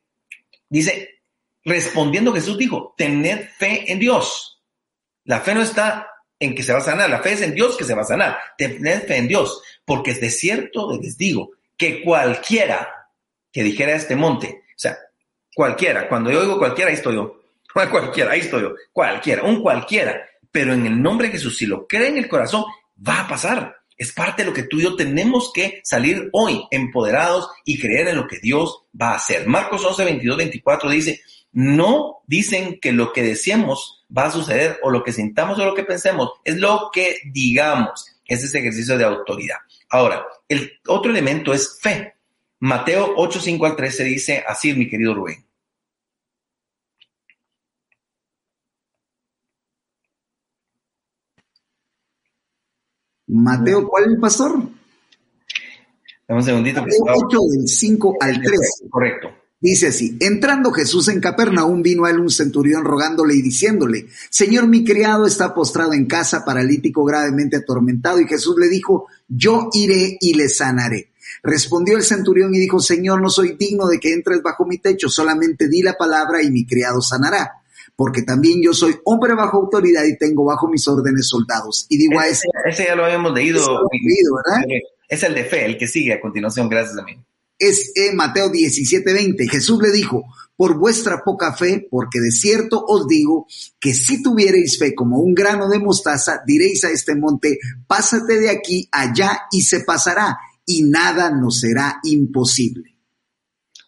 dice, respondiendo Jesús dijo, tened fe en Dios. La fe no está en que se va a sanar. La fe es en Dios que se va a sanar. Tened fe en Dios, porque es de cierto les digo que cualquiera que dijera este monte, o sea, cualquiera, cuando yo digo cualquiera, ahí estoy yo. Cualquiera, ahí estoy yo. Cualquiera, un cualquiera. Pero en el nombre de Jesús, si lo cree en el corazón, va a pasar. Es parte de lo que tú y yo tenemos que salir hoy empoderados y creer en lo que Dios va a hacer. Marcos 11, 22, 24 dice, no dicen que lo que decíamos va a suceder o lo que sintamos o lo que pensemos, es lo que digamos. Ese es ejercicio de autoridad. Ahora, el otro elemento es fe. Mateo 8, 5 al 13 dice así, mi querido Rubén. Mateo, ¿cuál es el pastor? Dame un segundito. Mateo 8 del 5 al 13. Correcto. Dice así, entrando Jesús en Capernaum, vino a él un centurión rogándole y diciéndole, Señor, mi criado está postrado en casa, paralítico, gravemente atormentado. Y Jesús le dijo, yo iré y le sanaré. Respondió el centurión y dijo, Señor, no soy digno de que entres bajo mi techo, solamente di la palabra y mi criado sanará. Porque también yo soy hombre bajo autoridad y tengo bajo mis órdenes soldados. Y digo a ese... Ese ya lo habíamos leído. leído ¿verdad? Es el de fe, el que sigue a continuación, gracias a mí es en Mateo 17:20. Jesús le dijo, por vuestra poca fe, porque de cierto os digo que si tuviereis fe como un grano de mostaza, diréis a este monte, pásate de aquí allá y se pasará, y nada nos será imposible.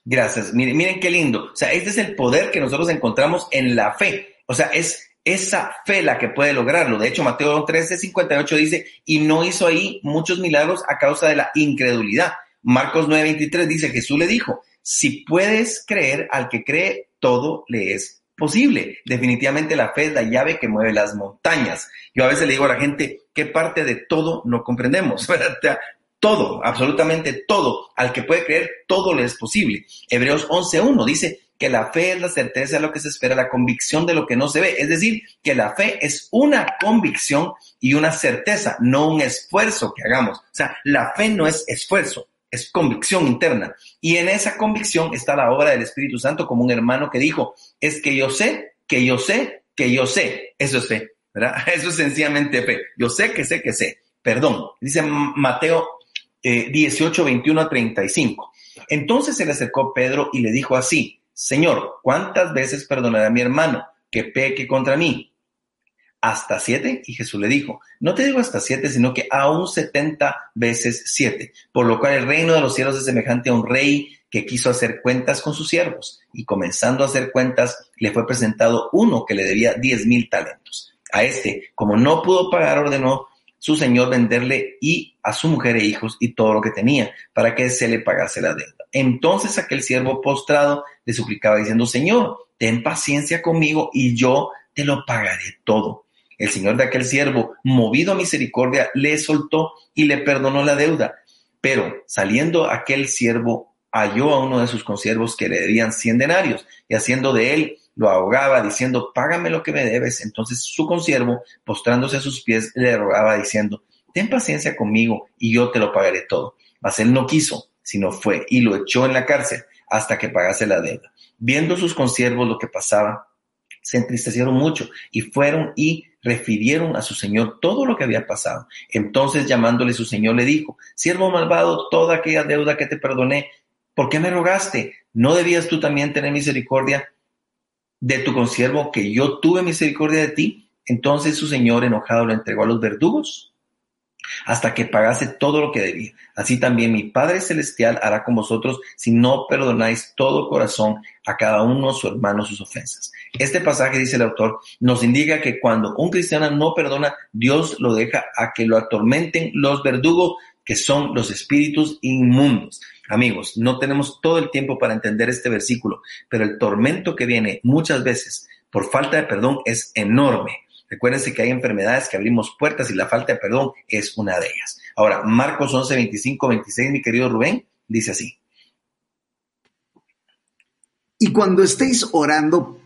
Gracias. Miren, qué lindo. O sea, este es el poder que nosotros encontramos en la fe. O sea, es esa fe la que puede lograrlo. De hecho, Mateo 13, 58 dice, y no hizo ahí muchos milagros a causa de la incredulidad. Marcos 9:23 dice, Jesús le dijo, si puedes creer, al que cree, todo le es posible. Definitivamente la fe es la llave que mueve las montañas. Yo a veces le digo a la gente, ¿qué parte de todo no comprendemos? todo, absolutamente todo. Al que puede creer, todo le es posible. Hebreos 11.1 dice que la fe es la certeza de lo que se espera, la convicción de lo que no se ve. Es decir, que la fe es una convicción y una certeza, no un esfuerzo que hagamos. O sea, la fe no es esfuerzo, es convicción interna. Y en esa convicción está la obra del Espíritu Santo como un hermano que dijo, es que yo sé, que yo sé, que yo sé. Eso es fe, ¿verdad? Eso es sencillamente fe. Yo sé que sé que sé. Perdón. Dice Mateo 18, 21 a 35. Entonces se le acercó Pedro y le dijo así, Señor, ¿cuántas veces perdonaré a mi hermano que peque contra mí? hasta siete? Y Jesús le dijo, no te digo hasta siete, sino que aún setenta veces siete. Por lo cual el reino de los cielos es semejante a un rey que quiso hacer cuentas con sus siervos. Y comenzando a hacer cuentas, le fue presentado uno que le debía diez mil talentos. A este, como no pudo pagar, ordenó su señor venderle y a su mujer e hijos y todo lo que tenía para que se le pagase la deuda. Entonces aquel siervo postrado le suplicaba diciendo, Señor, ten paciencia conmigo y yo te lo pagaré todo. El señor de aquel siervo, movido a misericordia, le soltó y le perdonó la deuda. Pero saliendo aquel siervo, halló a uno de sus consiervos que le debían cien denarios y haciendo de él lo ahogaba diciendo, págame lo que me debes. Entonces su consiervo, postrándose a sus pies, le rogaba diciendo, ten paciencia conmigo y yo te lo pagaré todo. Mas él no quiso, sino fue y lo echó en la cárcel hasta que pagase la deuda. Viendo sus consiervos lo que pasaba, se entristecieron mucho y fueron y refirieron a su señor todo lo que había pasado. Entonces llamándole su señor le dijo, siervo malvado, toda aquella deuda que te perdoné, ¿por qué me rogaste? ¿No debías tú también tener misericordia de tu consiervo que yo tuve misericordia de ti? Entonces su señor enojado lo entregó a los verdugos hasta que pagase todo lo que debía. Así también mi Padre Celestial hará con vosotros si no perdonáis todo corazón a cada uno su hermano sus ofensas. Este pasaje, dice el autor, nos indica que cuando un cristiano no perdona, Dios lo deja a que lo atormenten los verdugos, que son los espíritus inmundos. Amigos, no tenemos todo el tiempo para entender este versículo, pero el tormento que viene muchas veces por falta de perdón es enorme. Recuérdense que hay enfermedades que abrimos puertas y la falta de perdón es una de ellas. Ahora, Marcos 11, 25, 26, mi querido Rubén, dice así. Y cuando estéis orando,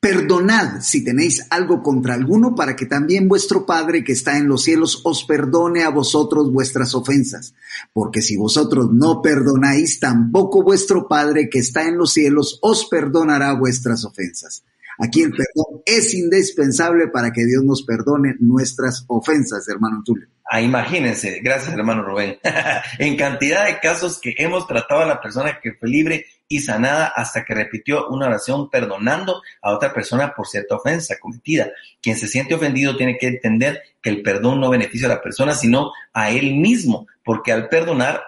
perdonad si tenéis algo contra alguno, para que también vuestro Padre que está en los cielos os perdone a vosotros vuestras ofensas. Porque si vosotros no perdonáis, tampoco vuestro Padre que está en los cielos os perdonará vuestras ofensas. Aquí el perdón es indispensable para que Dios nos perdone nuestras ofensas, hermano Tulio. Ah, imagínense, gracias hermano Rubén, en cantidad de casos que hemos tratado a la persona que fue libre y sanada hasta que repitió una oración perdonando a otra persona por cierta ofensa cometida. Quien se siente ofendido tiene que entender que el perdón no beneficia a la persona, sino a él mismo, porque al perdonar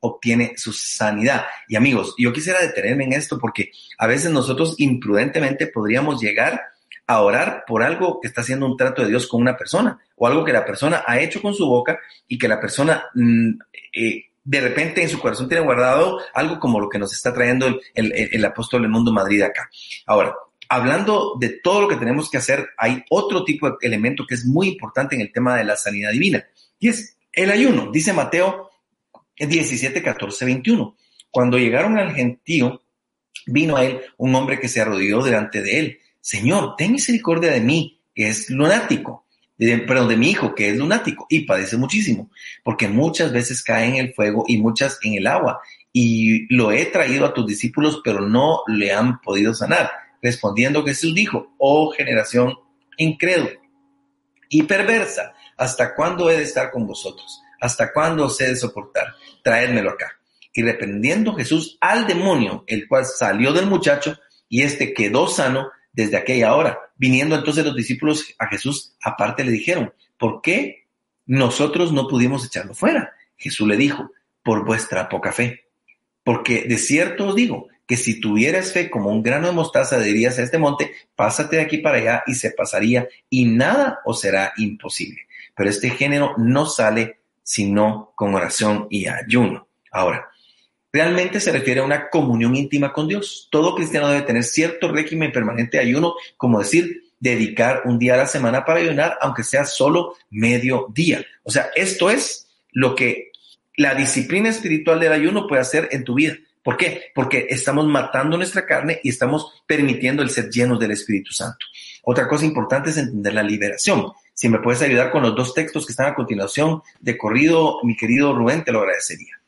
obtiene su sanidad. Y amigos, yo quisiera detenerme en esto porque a veces nosotros imprudentemente podríamos llegar a orar por algo que está haciendo un trato de Dios con una persona o algo que la persona ha hecho con su boca y que la persona mm, eh, de repente en su corazón tiene guardado algo como lo que nos está trayendo el, el, el apóstol del mundo Madrid acá. Ahora, hablando de todo lo que tenemos que hacer, hay otro tipo de elemento que es muy importante en el tema de la sanidad divina y es el ayuno. Dice Mateo 17, 14, 21. Cuando llegaron al gentío, vino a él un hombre que se arrodilló delante de él. Señor, ten misericordia de mí, que es lunático. De, perdón, de mi hijo, que es lunático y padece muchísimo, porque muchas veces cae en el fuego y muchas en el agua. Y lo he traído a tus discípulos, pero no le han podido sanar. Respondiendo Jesús dijo, oh generación incrédula y perversa, ¿hasta cuándo he de estar con vosotros? ¿Hasta cuándo os he de soportar? Traédmelo acá. Y reprendiendo Jesús al demonio, el cual salió del muchacho, y éste quedó sano desde aquella hora. Viniendo entonces los discípulos a Jesús, aparte le dijeron, ¿por qué nosotros no pudimos echarlo fuera? Jesús le dijo, por vuestra poca fe. Porque de cierto os digo que si tuvieras fe como un grano de mostaza, dirías a este monte, pásate de aquí para allá y se pasaría y nada os será imposible. Pero este género no sale sino con oración y ayuno. Ahora, realmente se refiere a una comunión íntima con Dios. Todo cristiano debe tener cierto régimen permanente de ayuno, como decir, dedicar un día a la semana para ayunar, aunque sea solo medio día. O sea, esto es lo que la disciplina espiritual del ayuno puede hacer en tu vida. ¿Por qué? Porque estamos matando nuestra carne y estamos permitiendo el ser llenos del Espíritu Santo. Otra cosa importante es entender la liberación. Si me puedes ayudar con los dos textos que están a continuación de corrido, mi querido Rubén, te lo agradecería.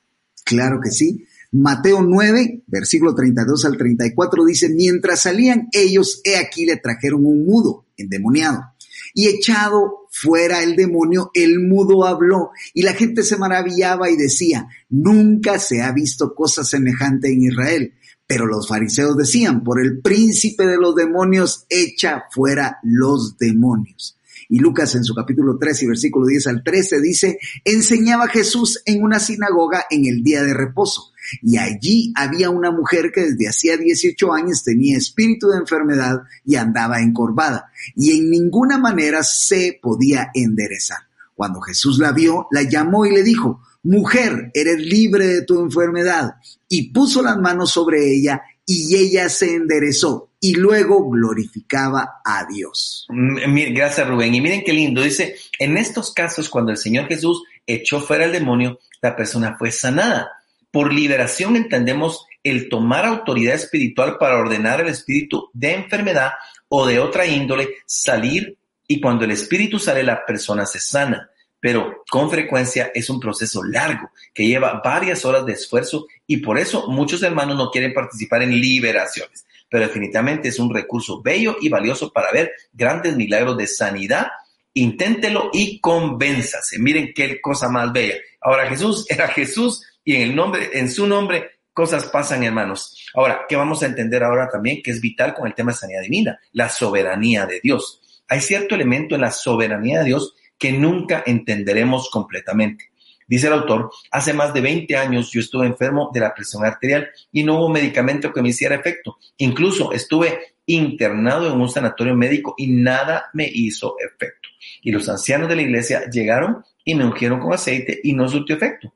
Claro que sí. Mateo 9, versículo 32 al 34 dice, mientras salían ellos, he aquí le trajeron un mudo, endemoniado. Y echado fuera el demonio, el mudo habló y la gente se maravillaba y decía, nunca se ha visto cosa semejante en Israel. Pero los fariseos decían, por el príncipe de los demonios, echa fuera los demonios. Y Lucas en su capítulo 3 y versículo 10 al 13 dice, enseñaba Jesús en una sinagoga en el día de reposo. Y allí había una mujer que desde hacía 18 años tenía espíritu de enfermedad y andaba encorvada, y en ninguna manera se podía enderezar. Cuando Jesús la vio, la llamó y le dijo, Mujer, eres libre de tu enfermedad. Y puso las manos sobre ella y ella se enderezó y luego glorificaba a Dios. Mm, gracias Rubén. Y miren qué lindo. Dice, en estos casos, cuando el Señor Jesús echó fuera al demonio, la persona fue sanada. Por liberación entendemos el tomar autoridad espiritual para ordenar el espíritu de enfermedad o de otra índole salir y cuando el espíritu sale la persona se sana pero con frecuencia es un proceso largo que lleva varias horas de esfuerzo y por eso muchos hermanos no quieren participar en liberaciones. Pero definitivamente es un recurso bello y valioso para ver grandes milagros de sanidad. Inténtelo y convénzase. Miren qué cosa más bella. Ahora Jesús era Jesús y en el nombre, en su nombre, cosas pasan, hermanos. Ahora, ¿qué vamos a entender ahora también que es vital con el tema de sanidad divina? La soberanía de Dios. Hay cierto elemento en la soberanía de Dios que nunca entenderemos completamente. Dice el autor, hace más de 20 años yo estuve enfermo de la presión arterial y no hubo medicamento que me hiciera efecto. Incluso estuve internado en un sanatorio médico y nada me hizo efecto. Y los ancianos de la iglesia llegaron y me ungieron con aceite y no surtió efecto.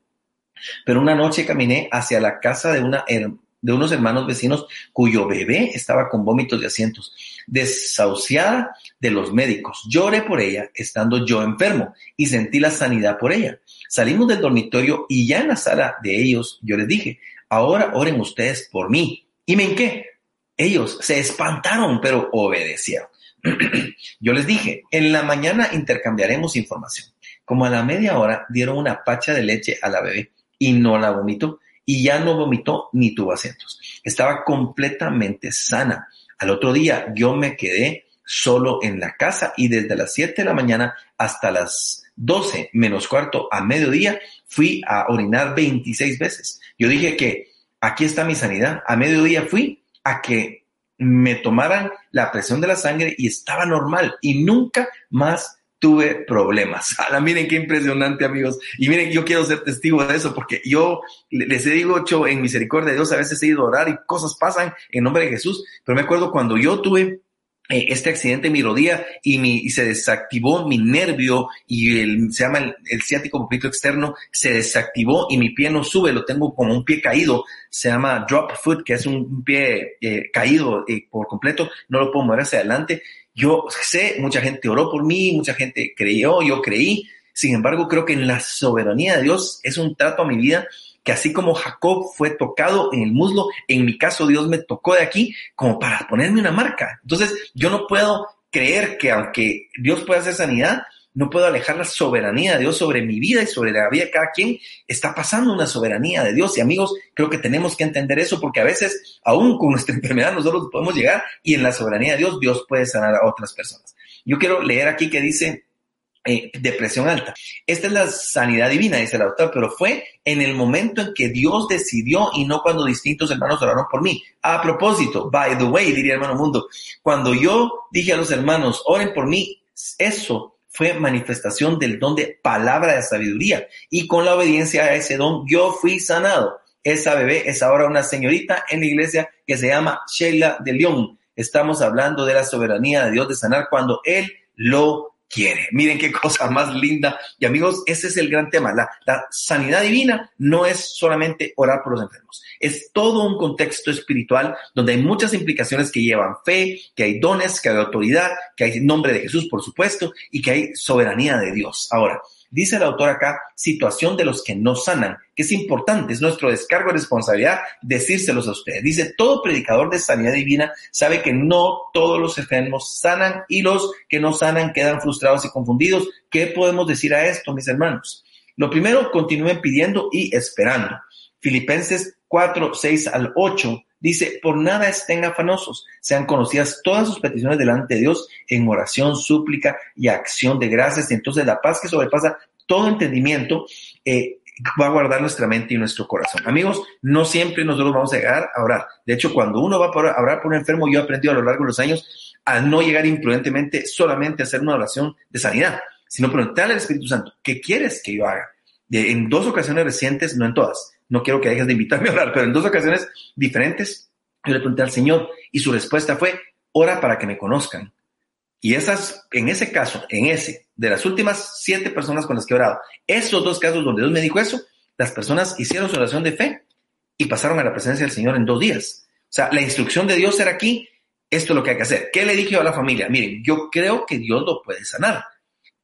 Pero una noche caminé hacia la casa de, unos hermanos vecinos cuyo bebé estaba con vómitos de asientos desahuciada de los médicos. Lloré por ella estando yo enfermo y sentí la sanidad por ella. Salimos del dormitorio y ya en la sala de ellos yo les dije, ahora oren ustedes por mí. ¿Y me qué? Ellos se espantaron, pero obedecieron. yo les dije, en la mañana intercambiaremos información. Como a la media hora dieron una pacha de leche a la bebé y no la vomitó y ya no vomitó ni tuvo asientos. Estaba completamente sana. Al otro día yo me quedé solo en la casa y desde las 7 de la mañana hasta las 12 menos cuarto a mediodía fui a orinar 26 veces. Yo dije que aquí está mi sanidad. A mediodía fui a que me tomaran la presión de la sangre y estaba normal y nunca más tuve problemas. Ahora, miren qué impresionante, amigos. Y miren, yo quiero ser testigo de eso porque yo les he dicho en misericordia de Dios, a veces he ido a orar y cosas pasan en nombre de Jesús. Pero me acuerdo cuando yo tuve eh, este accidente en mi rodilla y, mi, se desactivó mi nervio y el, se llama el, ciático poquito externo, se desactivó y mi pie no sube, lo tengo como un pie caído, se llama drop foot, que es un pie eh, caído eh, por completo, no lo puedo mover hacia adelante yo sé, mucha gente oró por mí, mucha gente creyó, yo creí. Sin embargo, creo que en la soberanía de Dios es un trato a mi vida que así como Jacob fue tocado en el muslo, en mi caso Dios me tocó de aquí como para ponerme una marca. Entonces, yo no puedo creer que aunque Dios pueda hacer sanidad, no puedo alejar la soberanía de Dios sobre mi vida y sobre la vida de cada quien. Está pasando una soberanía de Dios y amigos, creo que tenemos que entender eso porque a veces, aún con nuestra enfermedad, nosotros podemos llegar y en la soberanía de Dios, Dios puede sanar a otras personas. Yo quiero leer aquí que dice eh, depresión alta. Esta es la sanidad divina, dice el autor, pero fue en el momento en que Dios decidió y no cuando distintos hermanos oraron por mí. A propósito, by the way, diría hermano mundo, cuando yo dije a los hermanos, oren por mí, eso fue manifestación del don de palabra de sabiduría. Y con la obediencia a ese don, yo fui sanado. Esa bebé es ahora una señorita en la iglesia que se llama Sheila de León. Estamos hablando de la soberanía de Dios de sanar cuando Él lo quiere. Miren qué cosa más linda. Y amigos, ese es el gran tema. La, la, sanidad divina no es solamente orar por los enfermos. Es todo un contexto espiritual donde hay muchas implicaciones que llevan fe, que hay dones, que hay autoridad, que hay nombre de Jesús, por supuesto, y que hay soberanía de Dios. Ahora, Dice el autor acá, situación de los que no sanan, que es importante, es nuestro descargo de responsabilidad decírselos a ustedes. Dice, todo predicador de sanidad divina sabe que no todos los enfermos sanan y los que no sanan quedan frustrados y confundidos. ¿Qué podemos decir a esto, mis hermanos? Lo primero, continúen pidiendo y esperando. Filipenses 4, 6 al 8 Dice, por nada estén afanosos, sean conocidas todas sus peticiones delante de Dios en oración, súplica y acción de gracias. Y entonces la paz que sobrepasa todo entendimiento, eh, va a guardar nuestra mente y nuestro corazón. Amigos, no siempre nosotros vamos a llegar a orar. De hecho, cuando uno va a orar por un enfermo, yo he aprendido a lo largo de los años a no llegar imprudentemente solamente a hacer una oración de sanidad, sino preguntarle al Espíritu Santo, ¿qué quieres que yo haga? De, en dos ocasiones recientes, no en todas, no quiero que dejes de invitarme a orar, pero en dos ocasiones diferentes, yo le pregunté al Señor y su respuesta fue, ora para que me conozcan. Y esas, en ese caso, en ese, de las últimas siete personas con las que he orado, esos dos casos donde Dios me dijo eso, las personas hicieron su oración de fe y pasaron a la presencia del Señor en dos días. O sea, la instrucción de Dios era aquí, esto es lo que hay que hacer. ¿Qué le dije a la familia? Miren, yo creo que Dios lo puede sanar,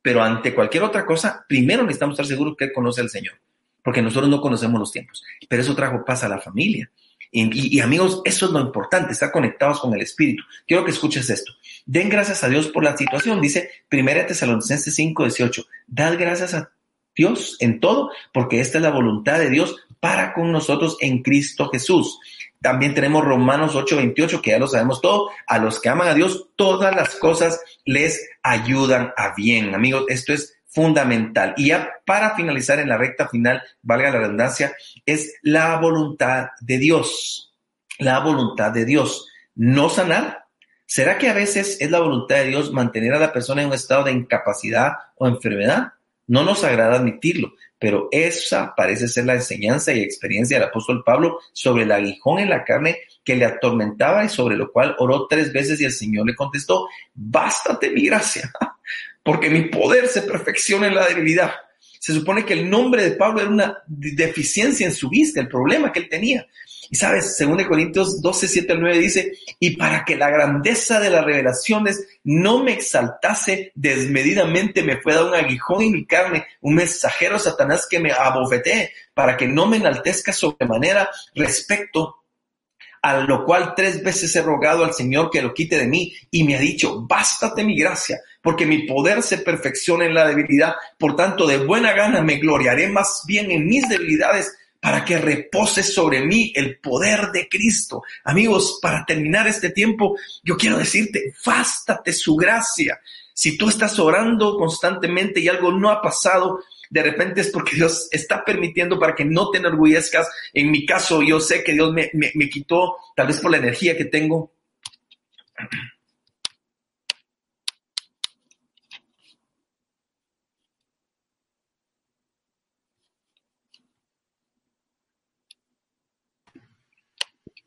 pero ante cualquier otra cosa, primero necesitamos estar seguros que Él conoce al Señor, porque nosotros no conocemos los tiempos. Pero eso trajo paz a la familia. Y, amigos, eso es lo importante, estar conectados con el Espíritu. Quiero que escuches esto. Den gracias a Dios por la situación. Dice 1 Tesalonicenses 5, 18. Dad gracias a Dios en todo, porque esta es la voluntad de Dios para con nosotros en Cristo Jesús. También tenemos Romanos 8, 28, que ya lo sabemos todo. A los que aman a Dios, todas las cosas les ayudan a bien. Amigos, esto es fundamental. Y ya para finalizar en la recta final, valga la redundancia, es la voluntad de Dios. La voluntad de Dios. No sanar. ¿Será que a veces es la voluntad de Dios mantener a la persona en un estado de incapacidad o enfermedad? No nos agrada admitirlo, pero esa parece ser la enseñanza y experiencia del apóstol Pablo sobre el aguijón en la carne que le atormentaba y sobre lo cual oró tres veces y el Señor le contestó, bástate mi gracia, porque mi poder se perfecciona en la debilidad. Se supone que el nombre de Pablo era una deficiencia en su vista, el problema que él tenía. Y sabes, según de Corintios 12, 7 al 9 dice, y para que la grandeza de las revelaciones no me exaltase desmedidamente, me fue dado un aguijón en mi carne, un mensajero Satanás que me abofetee, para que no me enaltezca sobremanera respecto a lo cual tres veces he rogado al Señor que lo quite de mí y me ha dicho, bástate mi gracia, porque mi poder se perfecciona en la debilidad, por tanto de buena gana me gloriaré más bien en mis debilidades para que repose sobre mí el poder de Cristo. Amigos, para terminar este tiempo, yo quiero decirte, bástate su gracia. Si tú estás orando constantemente y algo no ha pasado, de repente es porque Dios está permitiendo para que no te enorgullezcas. En mi caso, yo sé que Dios me, me quitó, tal vez por la energía que tengo,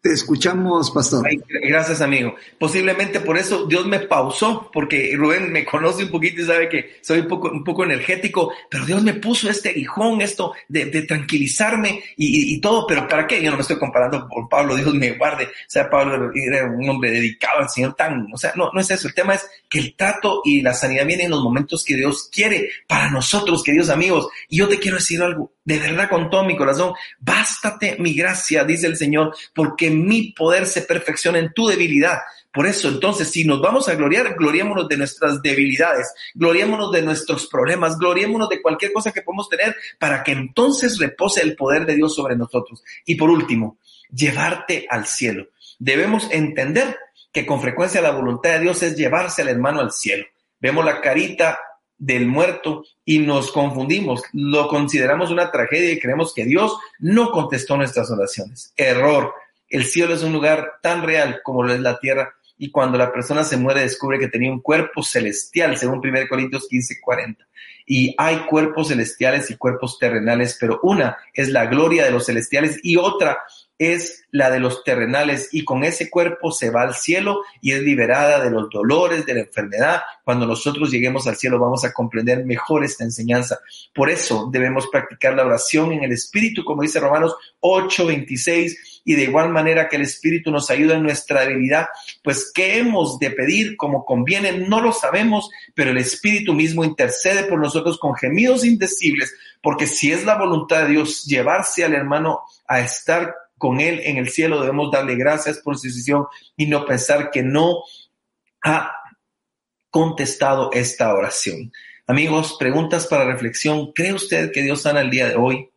Te escuchamos, pastor. gracias, amigo. Posiblemente por eso Dios me pausó, porque Rubén me conoce un poquito y sabe que soy un poco, un poco energético, pero Dios me puso este aguijón, esto de, tranquilizarme y, todo, pero ¿para qué? Yo no me estoy comparando con Pablo, Dios me guarde. O sea, Pablo era un hombre dedicado al Señor tan, o sea, no, no es eso. El tema es que el trato y la sanidad vienen en los momentos que Dios quiere para nosotros, queridos amigos. Y yo te quiero decir algo, de verdad con todo mi corazón, bástate mi gracia, dice el Señor, porque mi poder se perfecciona en tu debilidad. Por eso, entonces, si nos vamos a gloriar, gloriémonos de nuestras debilidades, gloriémonos de nuestros problemas, gloriémonos de cualquier cosa que podemos tener para que entonces repose el poder de Dios sobre nosotros. Y por último, llevarte al cielo. Debemos entender que con frecuencia la voluntad de Dios es llevarse al hermano al cielo. Vemos la carita del muerto y nos confundimos, lo consideramos una tragedia y creemos que Dios no contestó nuestras oraciones. Error. El cielo es un lugar tan real como lo es la tierra y cuando la persona se muere descubre que tenía un cuerpo celestial, según 1 Corintios 15, 40. Y hay cuerpos celestiales y cuerpos terrenales, pero una es la gloria de los celestiales y otra es la de los terrenales y con ese cuerpo se va al cielo y es liberada de los dolores, de la enfermedad. Cuando nosotros lleguemos al cielo vamos a comprender mejor esta enseñanza. Por eso debemos practicar la oración en el Espíritu, como dice Romanos 8:26, y de igual manera que el Espíritu nos ayuda en nuestra debilidad, pues qué hemos de pedir como conviene, no lo sabemos, pero el Espíritu mismo intercede por nosotros con gemidos indecibles, porque si es la voluntad de Dios llevarse al hermano a estar con Él en el cielo, debemos darle gracias por su decisión y no pensar que no ha contestado esta oración. Amigos, preguntas para reflexión. ¿Cree usted que Dios sana el día de hoy?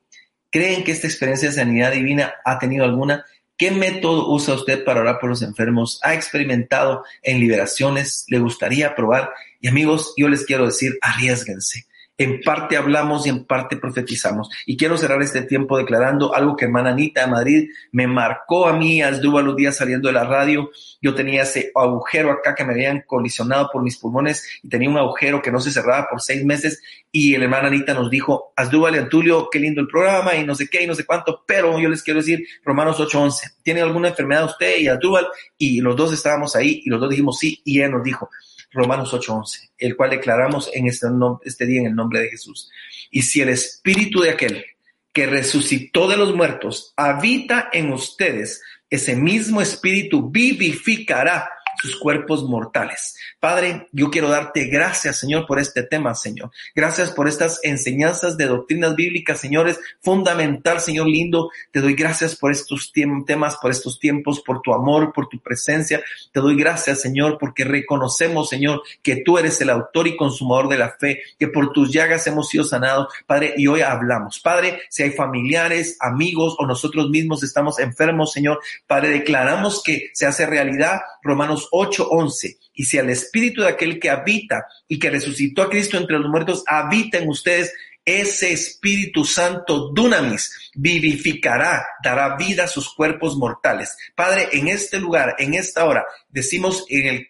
¿Creen que esta experiencia de sanidad divina ha tenido alguna? ¿Qué método usa usted para orar por los enfermos? ¿Ha experimentado en liberaciones? ¿Le gustaría probar? Y amigos, yo les quiero decir, arriesguense. En parte hablamos y en parte profetizamos. Y quiero cerrar este tiempo declarando algo que hermana Anita de Madrid me marcó a mí, a los días saliendo de la radio. Yo tenía ese agujero acá que me habían colisionado por mis pulmones y tenía un agujero que no se cerraba por seis meses. Y el hermana Anita nos dijo, Asdúbal y Antulio, qué lindo el programa y no sé qué y no sé cuánto, pero yo les quiero decir, Romanos 8:11, ¿tiene alguna enfermedad usted y Asdúbal? Y los dos estábamos ahí y los dos dijimos sí y él nos dijo, Romanos 8:11, el cual declaramos en este, este día en el nombre de Jesús. Y si el espíritu de aquel que resucitó de los muertos habita en ustedes, ese mismo espíritu vivificará sus cuerpos mortales. Padre, yo quiero darte gracias, Señor, por este tema, Señor. Gracias por estas enseñanzas de doctrinas bíblicas, señores, fundamental, Señor lindo. Te doy gracias por estos temas, por estos tiempos, por tu amor, por tu presencia. Te doy gracias, Señor, porque reconocemos, Señor, que tú eres el autor y consumador de la fe, que por tus llagas hemos sido sanados, Padre, y hoy hablamos. Padre, si hay familiares, amigos o nosotros mismos estamos enfermos, Señor, Padre, declaramos que se hace realidad Romanos 8:11 y si el espíritu de aquel que habita y que resucitó a Cristo entre los muertos habita en ustedes, ese Espíritu Santo, dunamis, vivificará, dará vida a sus cuerpos mortales. Padre, en este lugar, en esta hora, decimos en el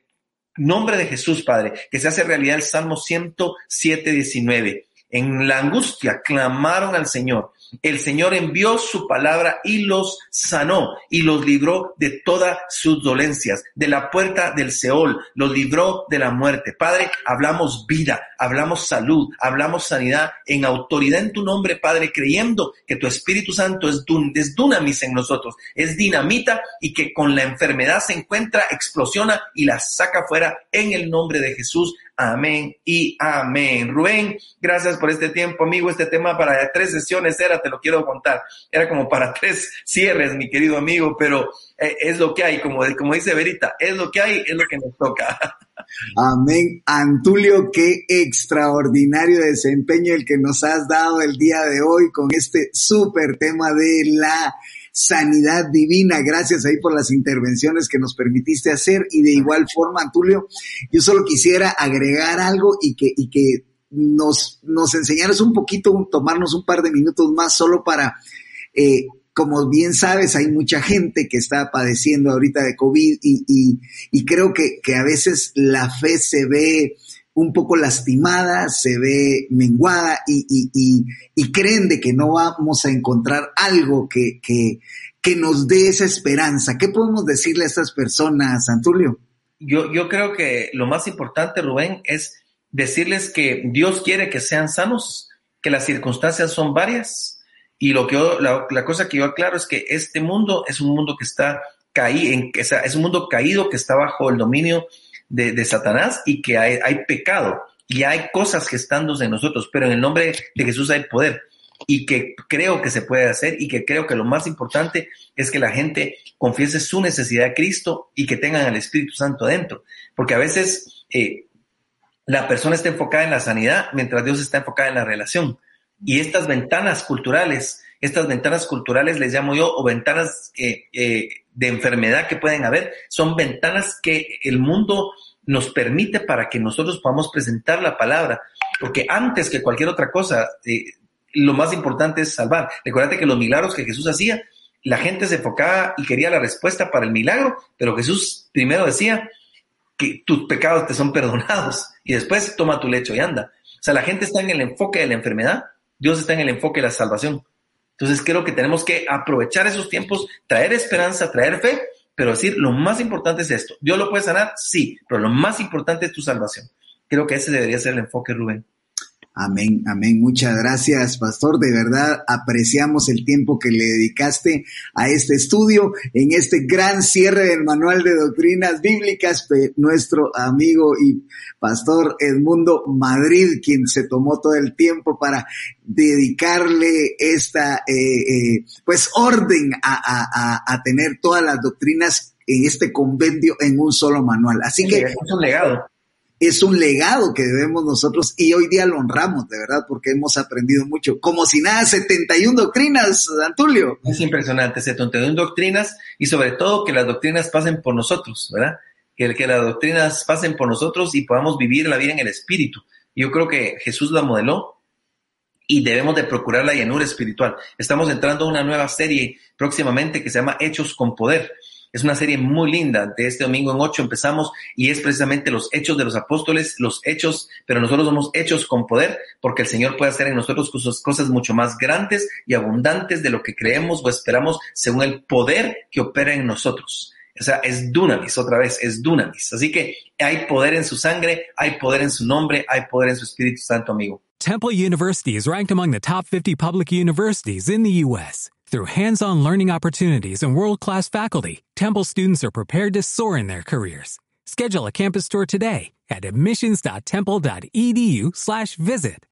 nombre de Jesús, Padre, que se hace realidad el Salmo 107, 19. En la angustia clamaron al Señor el Señor envió su palabra y los sanó y los libró de todas sus dolencias, de la puerta del Seol, los libró de la muerte. Padre, hablamos vida, hablamos salud, hablamos sanidad en autoridad en tu nombre, Padre, creyendo que tu Espíritu Santo es, dun, dunamis en nosotros, es dinamita y que con la enfermedad se encuentra, explosiona y la saca fuera en el nombre de Jesús. Amén y amén. Rubén, gracias por este tiempo, amigo. Este tema para tres sesiones era, te lo quiero contar. Era como para tres cierres, mi querido amigo, pero eh, es lo que hay, como, dice Verita, es lo que hay, es lo que nos toca. Amén. Antulio, qué extraordinario desempeño el que nos has dado el día de hoy con este súper tema de la sanidad divina. Gracias ahí por las intervenciones que nos permitiste hacer y de igual forma, Antulio, yo solo quisiera agregar algo y que, y que nos, nos enseñaras un poquito, tomarnos un par de minutos más solo para, eh, como bien sabes, hay mucha gente que está padeciendo ahorita de COVID y, y, y creo que, que a veces la fe se ve un poco lastimada, se ve menguada y, creen de que no vamos a encontrar algo que, que, que, nos dé esa esperanza. ¿Qué podemos decirle a estas personas, Antulio? Yo, yo creo que lo más importante, Rubén, es decirles que Dios quiere que sean sanos, que las circunstancias son varias y lo que la, la, cosa que yo aclaro es que este mundo es un mundo que está caído, es un mundo caído que está bajo el dominio de, Satanás y que hay, pecado y hay cosas gestándose en nosotros, pero en el nombre de Jesús hay poder y que creo que se puede hacer y que creo que lo más importante es que la gente confiese su necesidad de Cristo y que tengan al Espíritu Santo dentro, porque a veces eh, la persona está enfocada en la sanidad mientras Dios está enfocada en la relación. Y estas ventanas culturales, estas ventanas culturales les llamo yo, o ventanas eh, eh, de enfermedad que pueden haber, son ventanas que el mundo nos permite para que nosotros podamos presentar la palabra, porque antes que cualquier otra cosa, eh, lo más importante es salvar. Recuerda que los milagros que Jesús hacía, la gente se enfocaba y quería la respuesta para el milagro, pero Jesús primero decía que tus pecados te son perdonados y después toma tu lecho y anda. O sea, la gente está en el enfoque de la enfermedad, Dios está en el enfoque de la salvación. Entonces creo que tenemos que aprovechar esos tiempos, traer esperanza, traer fe, pero decir, lo más importante es esto. ¿Dios lo puede sanar? Sí, pero lo más importante es tu salvación. Creo que ese debería ser el enfoque, Rubén. Amén, amén. Muchas gracias, pastor. De verdad apreciamos el tiempo que le dedicaste a este estudio en este gran cierre del manual de doctrinas bíblicas. Nuestro amigo y pastor Edmundo Madrid, quien se tomó todo el tiempo para dedicarle esta, eh, eh, pues, orden a, a, a tener todas las doctrinas en este convenio en un solo manual. Así que es un legado es un legado que debemos nosotros y hoy día lo honramos, de verdad, porque hemos aprendido mucho. Como si nada, 71 doctrinas, Antulio. Es impresionante, 71 doctrinas y sobre todo que las doctrinas pasen por nosotros, ¿verdad? Que, que las doctrinas pasen por nosotros y podamos vivir la vida en el Espíritu. Yo creo que Jesús la modeló y debemos de procurar la llenura espiritual. Estamos entrando a una nueva serie próximamente que se llama Hechos con Poder. Es una serie muy linda. De este domingo en 8 empezamos y es precisamente los hechos de los apóstoles, los hechos, pero nosotros somos hechos con poder porque el Señor puede hacer en nosotros cosas, mucho más grandes y abundantes de lo que creemos o esperamos según el poder que opera en nosotros. O sea, es dunamis, otra vez, es dunamis. Así que hay poder en su sangre, hay poder en su nombre, hay poder en su Espíritu Santo, amigo. Temple University is ranked among the top 50 public universities in the U.S. Through hands-on learning opportunities and world-class faculty, Temple students are prepared to soar in their careers. Schedule a campus tour today at admissions.temple.edu/visit.